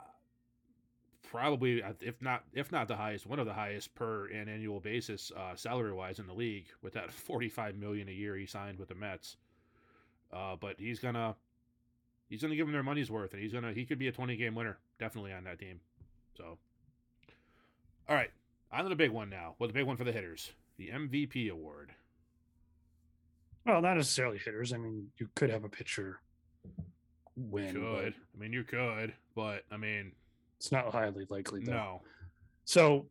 probably uh, if not if not the highest, one of the highest per an annual basis uh, salary wise in the league with that 45 million a year he signed with the Mets. Uh, but he's gonna he's gonna give them their money's worth, and he's gonna he could be a 20 game winner definitely on that team. So, all right, on to the big one now. Well, the big one for the hitters, the MVP award. well, not necessarily hitters. I mean, you could have a pitcher win, Could I mean you could, but I mean it's not highly likely. Though. no. So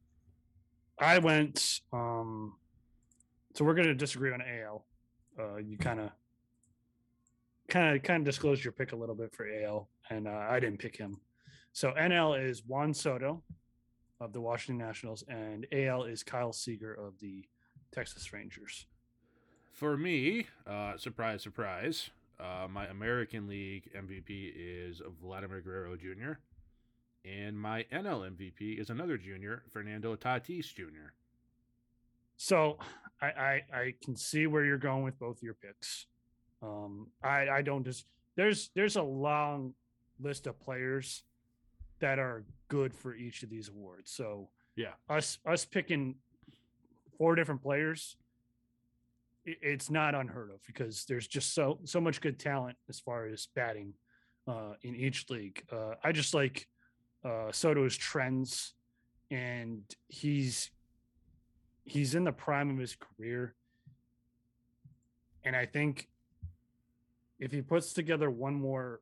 I went. um So we're going to disagree on AL. Uh, you kind of, kind of, kind of disclosed your pick a little bit for AL, and uh, I didn't pick him. So NL is Juan Soto of the Washington Nationals, and AL is Kyle Seager of the Texas Rangers. For me, uh, surprise, surprise, uh, my American League MVP is Vladimir Guerrero Jr. And my NL MVP is another junior, Fernando Tatis Jr. So I, I I can see where you're going with both your picks. Um, I I don't just there's there's a long list of players that are good for each of these awards. So Yeah. us us picking four different players, it's not unheard of because there's just so so much good talent as far as batting uh, in each league. Uh, I just like uh, Soto's trends, and he's he's in the prime of his career, and I think if he puts together one more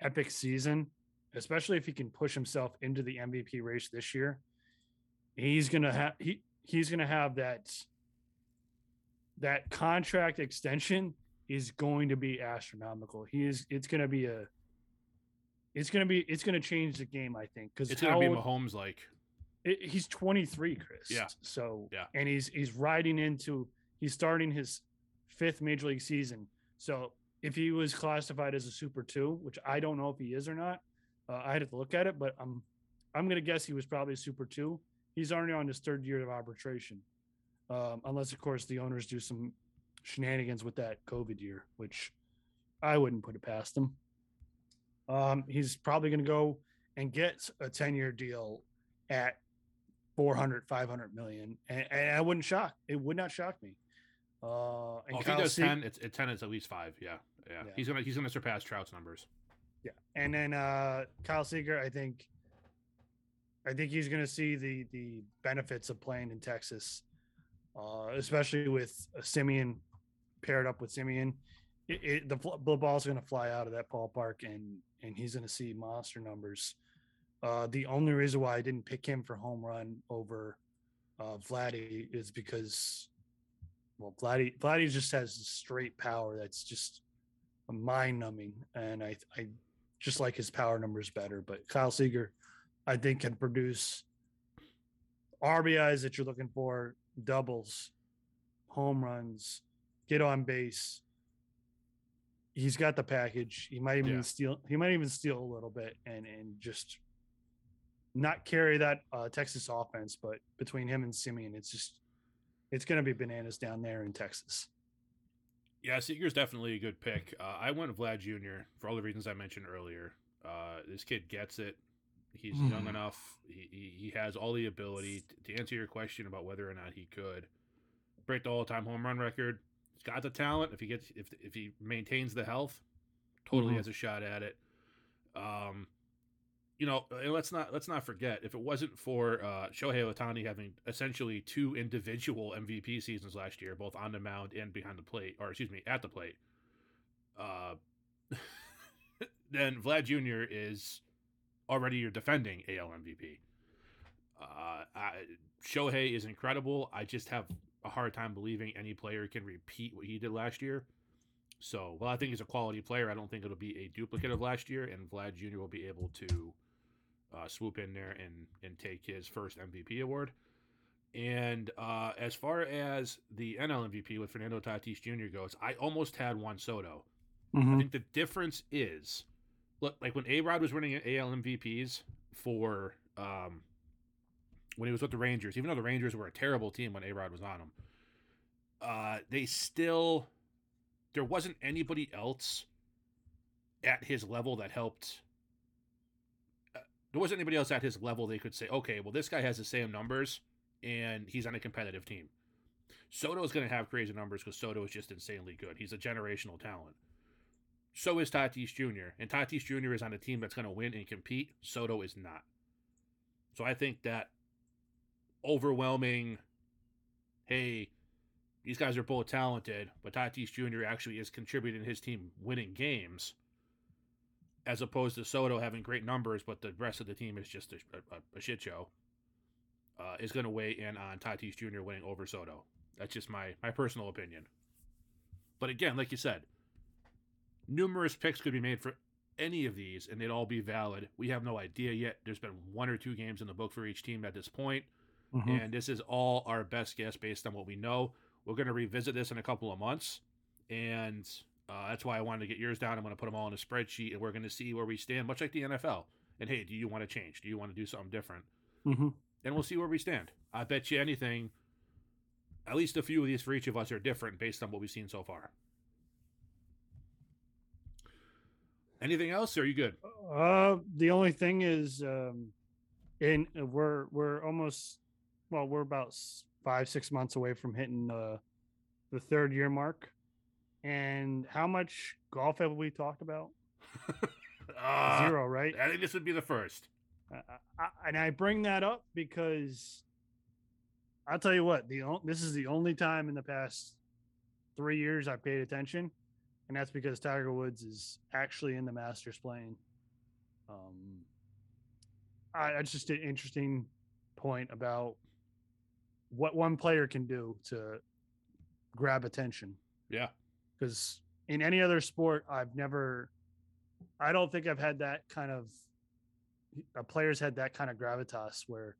epic season, especially if he can push himself into the MVP race this year, he's gonna have he he's gonna have that that contract extension is going to be astronomical. He is. It's going to be a. It's going to be. It's going to change the game. I think because it's going to be Mahomes like. He's 23, Chris. Yeah. So yeah, and he's he's riding into. He's starting his fifth major league season. So if he was classified as a super two, which I don't know if he is or not, uh, I had to look at it, but I'm I'm gonna guess he was probably a super two. He's already on his third year of arbitration, um, unless of course the owners do some shenanigans with that COVID year, which I wouldn't put it past them. Um, he's probably gonna go and get a 10 year deal at 400, 500 million, and, and I wouldn't shock. It would not shock me. Uh, and oh, if he does Se- ten, it's, it's ten. It's at least five. Yeah, yeah, yeah. He's gonna he's gonna surpass Trout's numbers. Yeah, and then uh, Kyle Seager, I think, I think he's gonna see the the benefits of playing in Texas, uh, especially with Semien paired up with Semien. It, it, the, the ball's gonna fly out of that ballpark, and and he's gonna see monster numbers. Uh, the only reason why I didn't pick him for home run over uh, Vladdy is because well, Vladdy Vladdy just has straight power that's just mind numbing, and I I just like his power numbers better. But Kyle Seager, I think, can produce RBIs that you're looking for, doubles, home runs, get on base. He's got the package. He might even yeah. steal. He might even steal a little bit and and just not carry that uh, Texas offense. But between him and Semien, it's just it's going to be bananas down there in Texas. Yeah, Seager's definitely a good pick. Uh, I went Vlad Jr. for all the reasons I mentioned earlier. Uh, this kid gets it. He's mm. young enough. He, he, he, has all the ability to, to answer your question about whether or not he could break the all-time home run record. He's got the talent. If he gets if if he maintains the health, totally mm-hmm. has a shot at it. Um, you know, let's not let's not forget if it wasn't for uh, Shohei Ohtani having essentially two individual MVP seasons last year, both on the mound and behind the plate, or excuse me, at the plate, uh, then Vlad Jr. is already your defending AL MVP. Uh, I, Shohei is incredible. I just have a hard time believing any player can repeat what he did last year. So, well, I think he's a quality player. I don't think it'll be a duplicate of last year, and Vlad Jr. will be able to uh, swoop in there and and take his first MVP award. And uh, as far as the NL MVP with Fernando Tatis Jr. goes, I almost had Juan Soto. Mm-hmm. I think the difference is, look, like when A Rod was winning AL MVPs for um, when he was with the Rangers, even though the Rangers were a terrible team when A Rod was on them, uh, they still there wasn't anybody else at his level that helped there wasn't anybody else at his level they could say, okay, well, this guy has the same numbers and he's on a competitive team. Soto is going to have crazy numbers because Soto is just insanely good. He's a generational talent. So is Tatis Jr. And Tatis Jr. is on a team that's going to win and compete. Soto is not. So I think that overwhelming, hey, these guys are both talented, but Tatis Jr. actually is contributing his team winning games as opposed to Soto having great numbers, but the rest of the team is just a, a, a shit show, uh, is going to weigh in on Tatis Jr. winning over Soto. That's just my my personal opinion. But again, like you said, numerous picks could be made for any of these, and they'd all be valid. We have no idea yet. There's been one or two games in the book for each team at this point, mm-hmm. and this is all our best guess based on what we know. We're going to revisit this in a couple of months, and uh, that's why I wanted to get yours down. I'm going to put them all in a spreadsheet, and we're going to see where we stand, much like the NFL. And hey, do you want to change? Do you want to do something different? Mm-hmm. And we'll see where we stand. I bet you anything, at least a few of these for each of us are different based on what we've seen so far. Anything else? Or are you good? Uh, the only thing is, um, in we're we're almost well, we're about five six months away from hitting uh, the third year mark and how much golf have we talked about? uh, Zero, right? I think this would be the first. Uh, I, and I bring that up because I'll tell you what, the this is the only time in the past three years I paid attention, and that's because Tiger Woods is actually in the Masters playing. Um, I, that's just an interesting point about what one player can do to grab attention. Yeah. Because in any other sport, I've never, I don't think I've had that kind of, a player's had that kind of gravitas where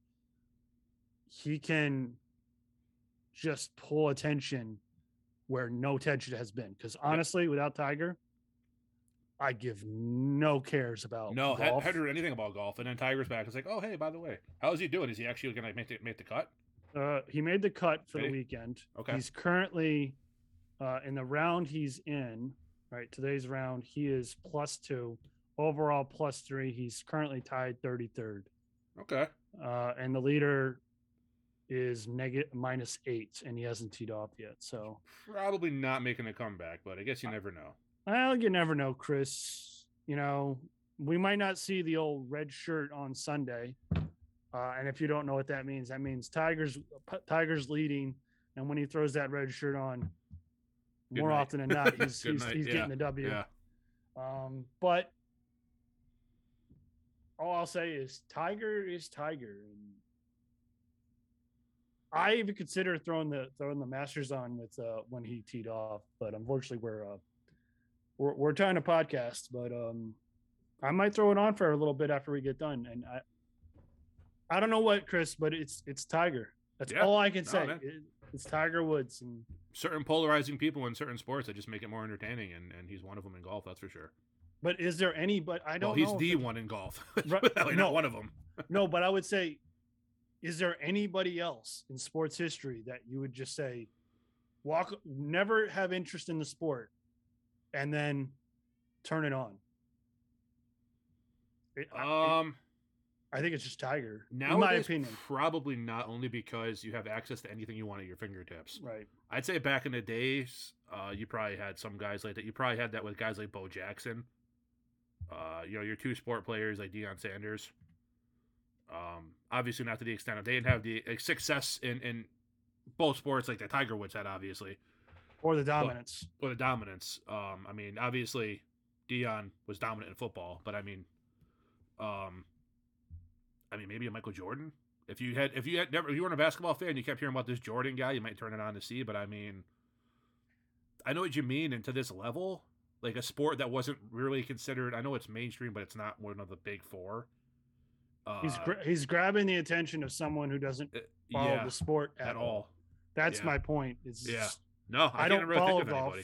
he can just pull attention where no attention has been. Because honestly, without Tiger, I give no cares about No, had, golf. had heard anything about golf, and then Tiger's back. It's like, oh hey, by the way, how's he doing? Is he actually going to make the, make the cut? Uh, he made the cut for Did the he? weekend. Okay. He's currently uh, in the round he's in. Right, today's round he is plus two, overall plus three. He's currently tied thirty third, Okay. uh, and the leader is negative minus eight, and he hasn't teed off yet. So, Probably not making a comeback, but I guess you never know. well, you never know, Chris. You know, we might not see the old red shirt on Sunday. Uh, and if you don't know what that means, that means Tigers Tigers leading, and when he throws that red shirt on, Good more night. often than not, he's he's, he's yeah, getting the W. Yeah. Um, but all I'll say is Tiger is Tiger, and I even consider throwing the throwing the Masters on with uh, when he teed off, but unfortunately we're uh, we're we're trying to podcast, but um, I might throw it on for a little bit after we get done, and I I don't know what Chris, but it's it's Tiger. That's Yeah. all I can No, say. It- it's Tiger Woods, and Certain polarizing people in certain sports that just make it more entertaining, and, and he's one of them in golf. That's for sure. but is there any? But I don't well, he's the one in golf. Right, no. not one of them. No, but I would say, is there anybody else in sports history that you would just say, walk, never have interest in the sport, and then turn it on? It- I, Um, I think it's just Tiger, now in my opinion. probably not only because you have access to anything you want at your fingertips. Right. I'd say back in the days, uh, you probably had some guys like that. You probably had that with guys like Bo Jackson. Uh, you know, your two sport players like Deion Sanders. Um, obviously not to the extent of they didn't have the uh, success in in both sports like that Tiger Woods had, obviously, Or the dominance. or the dominance. Um, I mean, obviously, Deion was dominant in football, but I mean, um, I mean, maybe a Michael Jordan. If you had, if you had never, if you weren't a basketball fan, you kept hearing about this Jordan guy, you might turn it on to see. But I mean, I know what you mean. And to this level, like a sport that wasn't really considered. I know it's mainstream, but it's not one of the big four. Uh, he's gra- he's grabbing the attention of someone who doesn't uh, follow yeah, the sport at, at all. all. That's Yeah. my point. It's Yeah. No, I, I, don't really follow think of golf.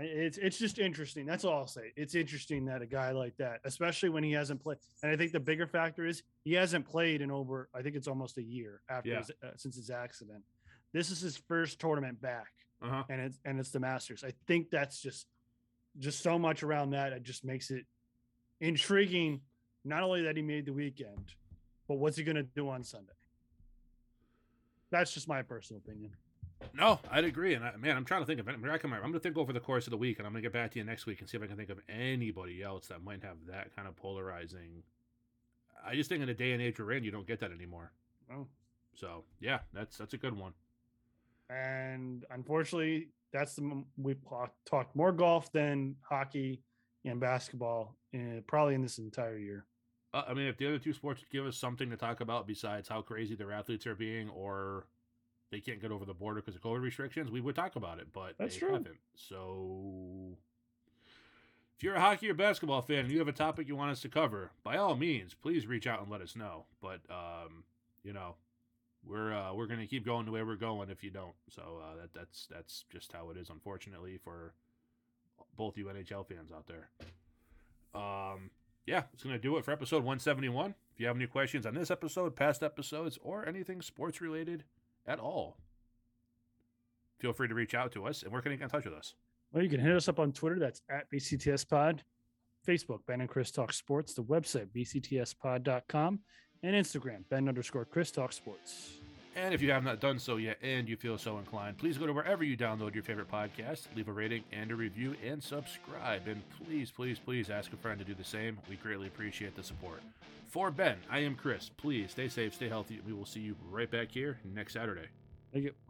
It's it's just interesting. That's all I'll say. It's interesting that a guy like that, especially when he hasn't played, and I think the bigger factor is he hasn't played in over. I think it's almost a year after Yeah. his, uh, since his accident. This is his first tournament back, Uh huh. and it's and it's the Masters. I think that's just just so much around that. It just makes it intriguing. Not only that he made the weekend, but what's he going to do on Sunday? That's just my personal opinion. No, I'd agree. And I, man, I'm trying to think of it. I can, I'm going to think over the course of the week, and I'm going to get back to you next week and see if I can think of anybody else that might have that kind of polarizing. I just think in the day and age we're in, you don't get that anymore. Oh. So yeah, that's that's a good one. and unfortunately, that's the we've talked more golf than hockey and basketball, uh, probably in this entire year. Uh, I mean, if the other two sports give us something to talk about besides how crazy their athletes are being, or they can't get over the border because of COVID restrictions, we would talk about it. But That's they true. haven't. So, if you're a hockey or basketball fan and you have a topic you want us to cover, by all means, please reach out and let us know. But um, you know, we're uh, we're gonna keep going the way we're going if you don't. So uh, that that's that's just how it is, unfortunately, for both you NHL fans out there. Um, yeah, it's going to do it for episode 171. If you have any questions on this episode, past episodes, or anything sports related at all, feel free to reach out to us and where can you get in touch with us? Well, you can hit us up on Twitter. That's at BCTS Pod. Facebook, Ben and Chris Talk Sports. The website, bctspod.com. And Instagram, Ben underscore Chris Talk Sports. And if you have not done so yet and you feel so inclined, please go to wherever you download your favorite podcast, leave a rating and a review, and subscribe. And please, please, please ask a friend to do the same. We greatly appreciate the support. For Ben, I am Chris. Please stay safe, stay healthy. We will see you right back here next Saturday. Thank you.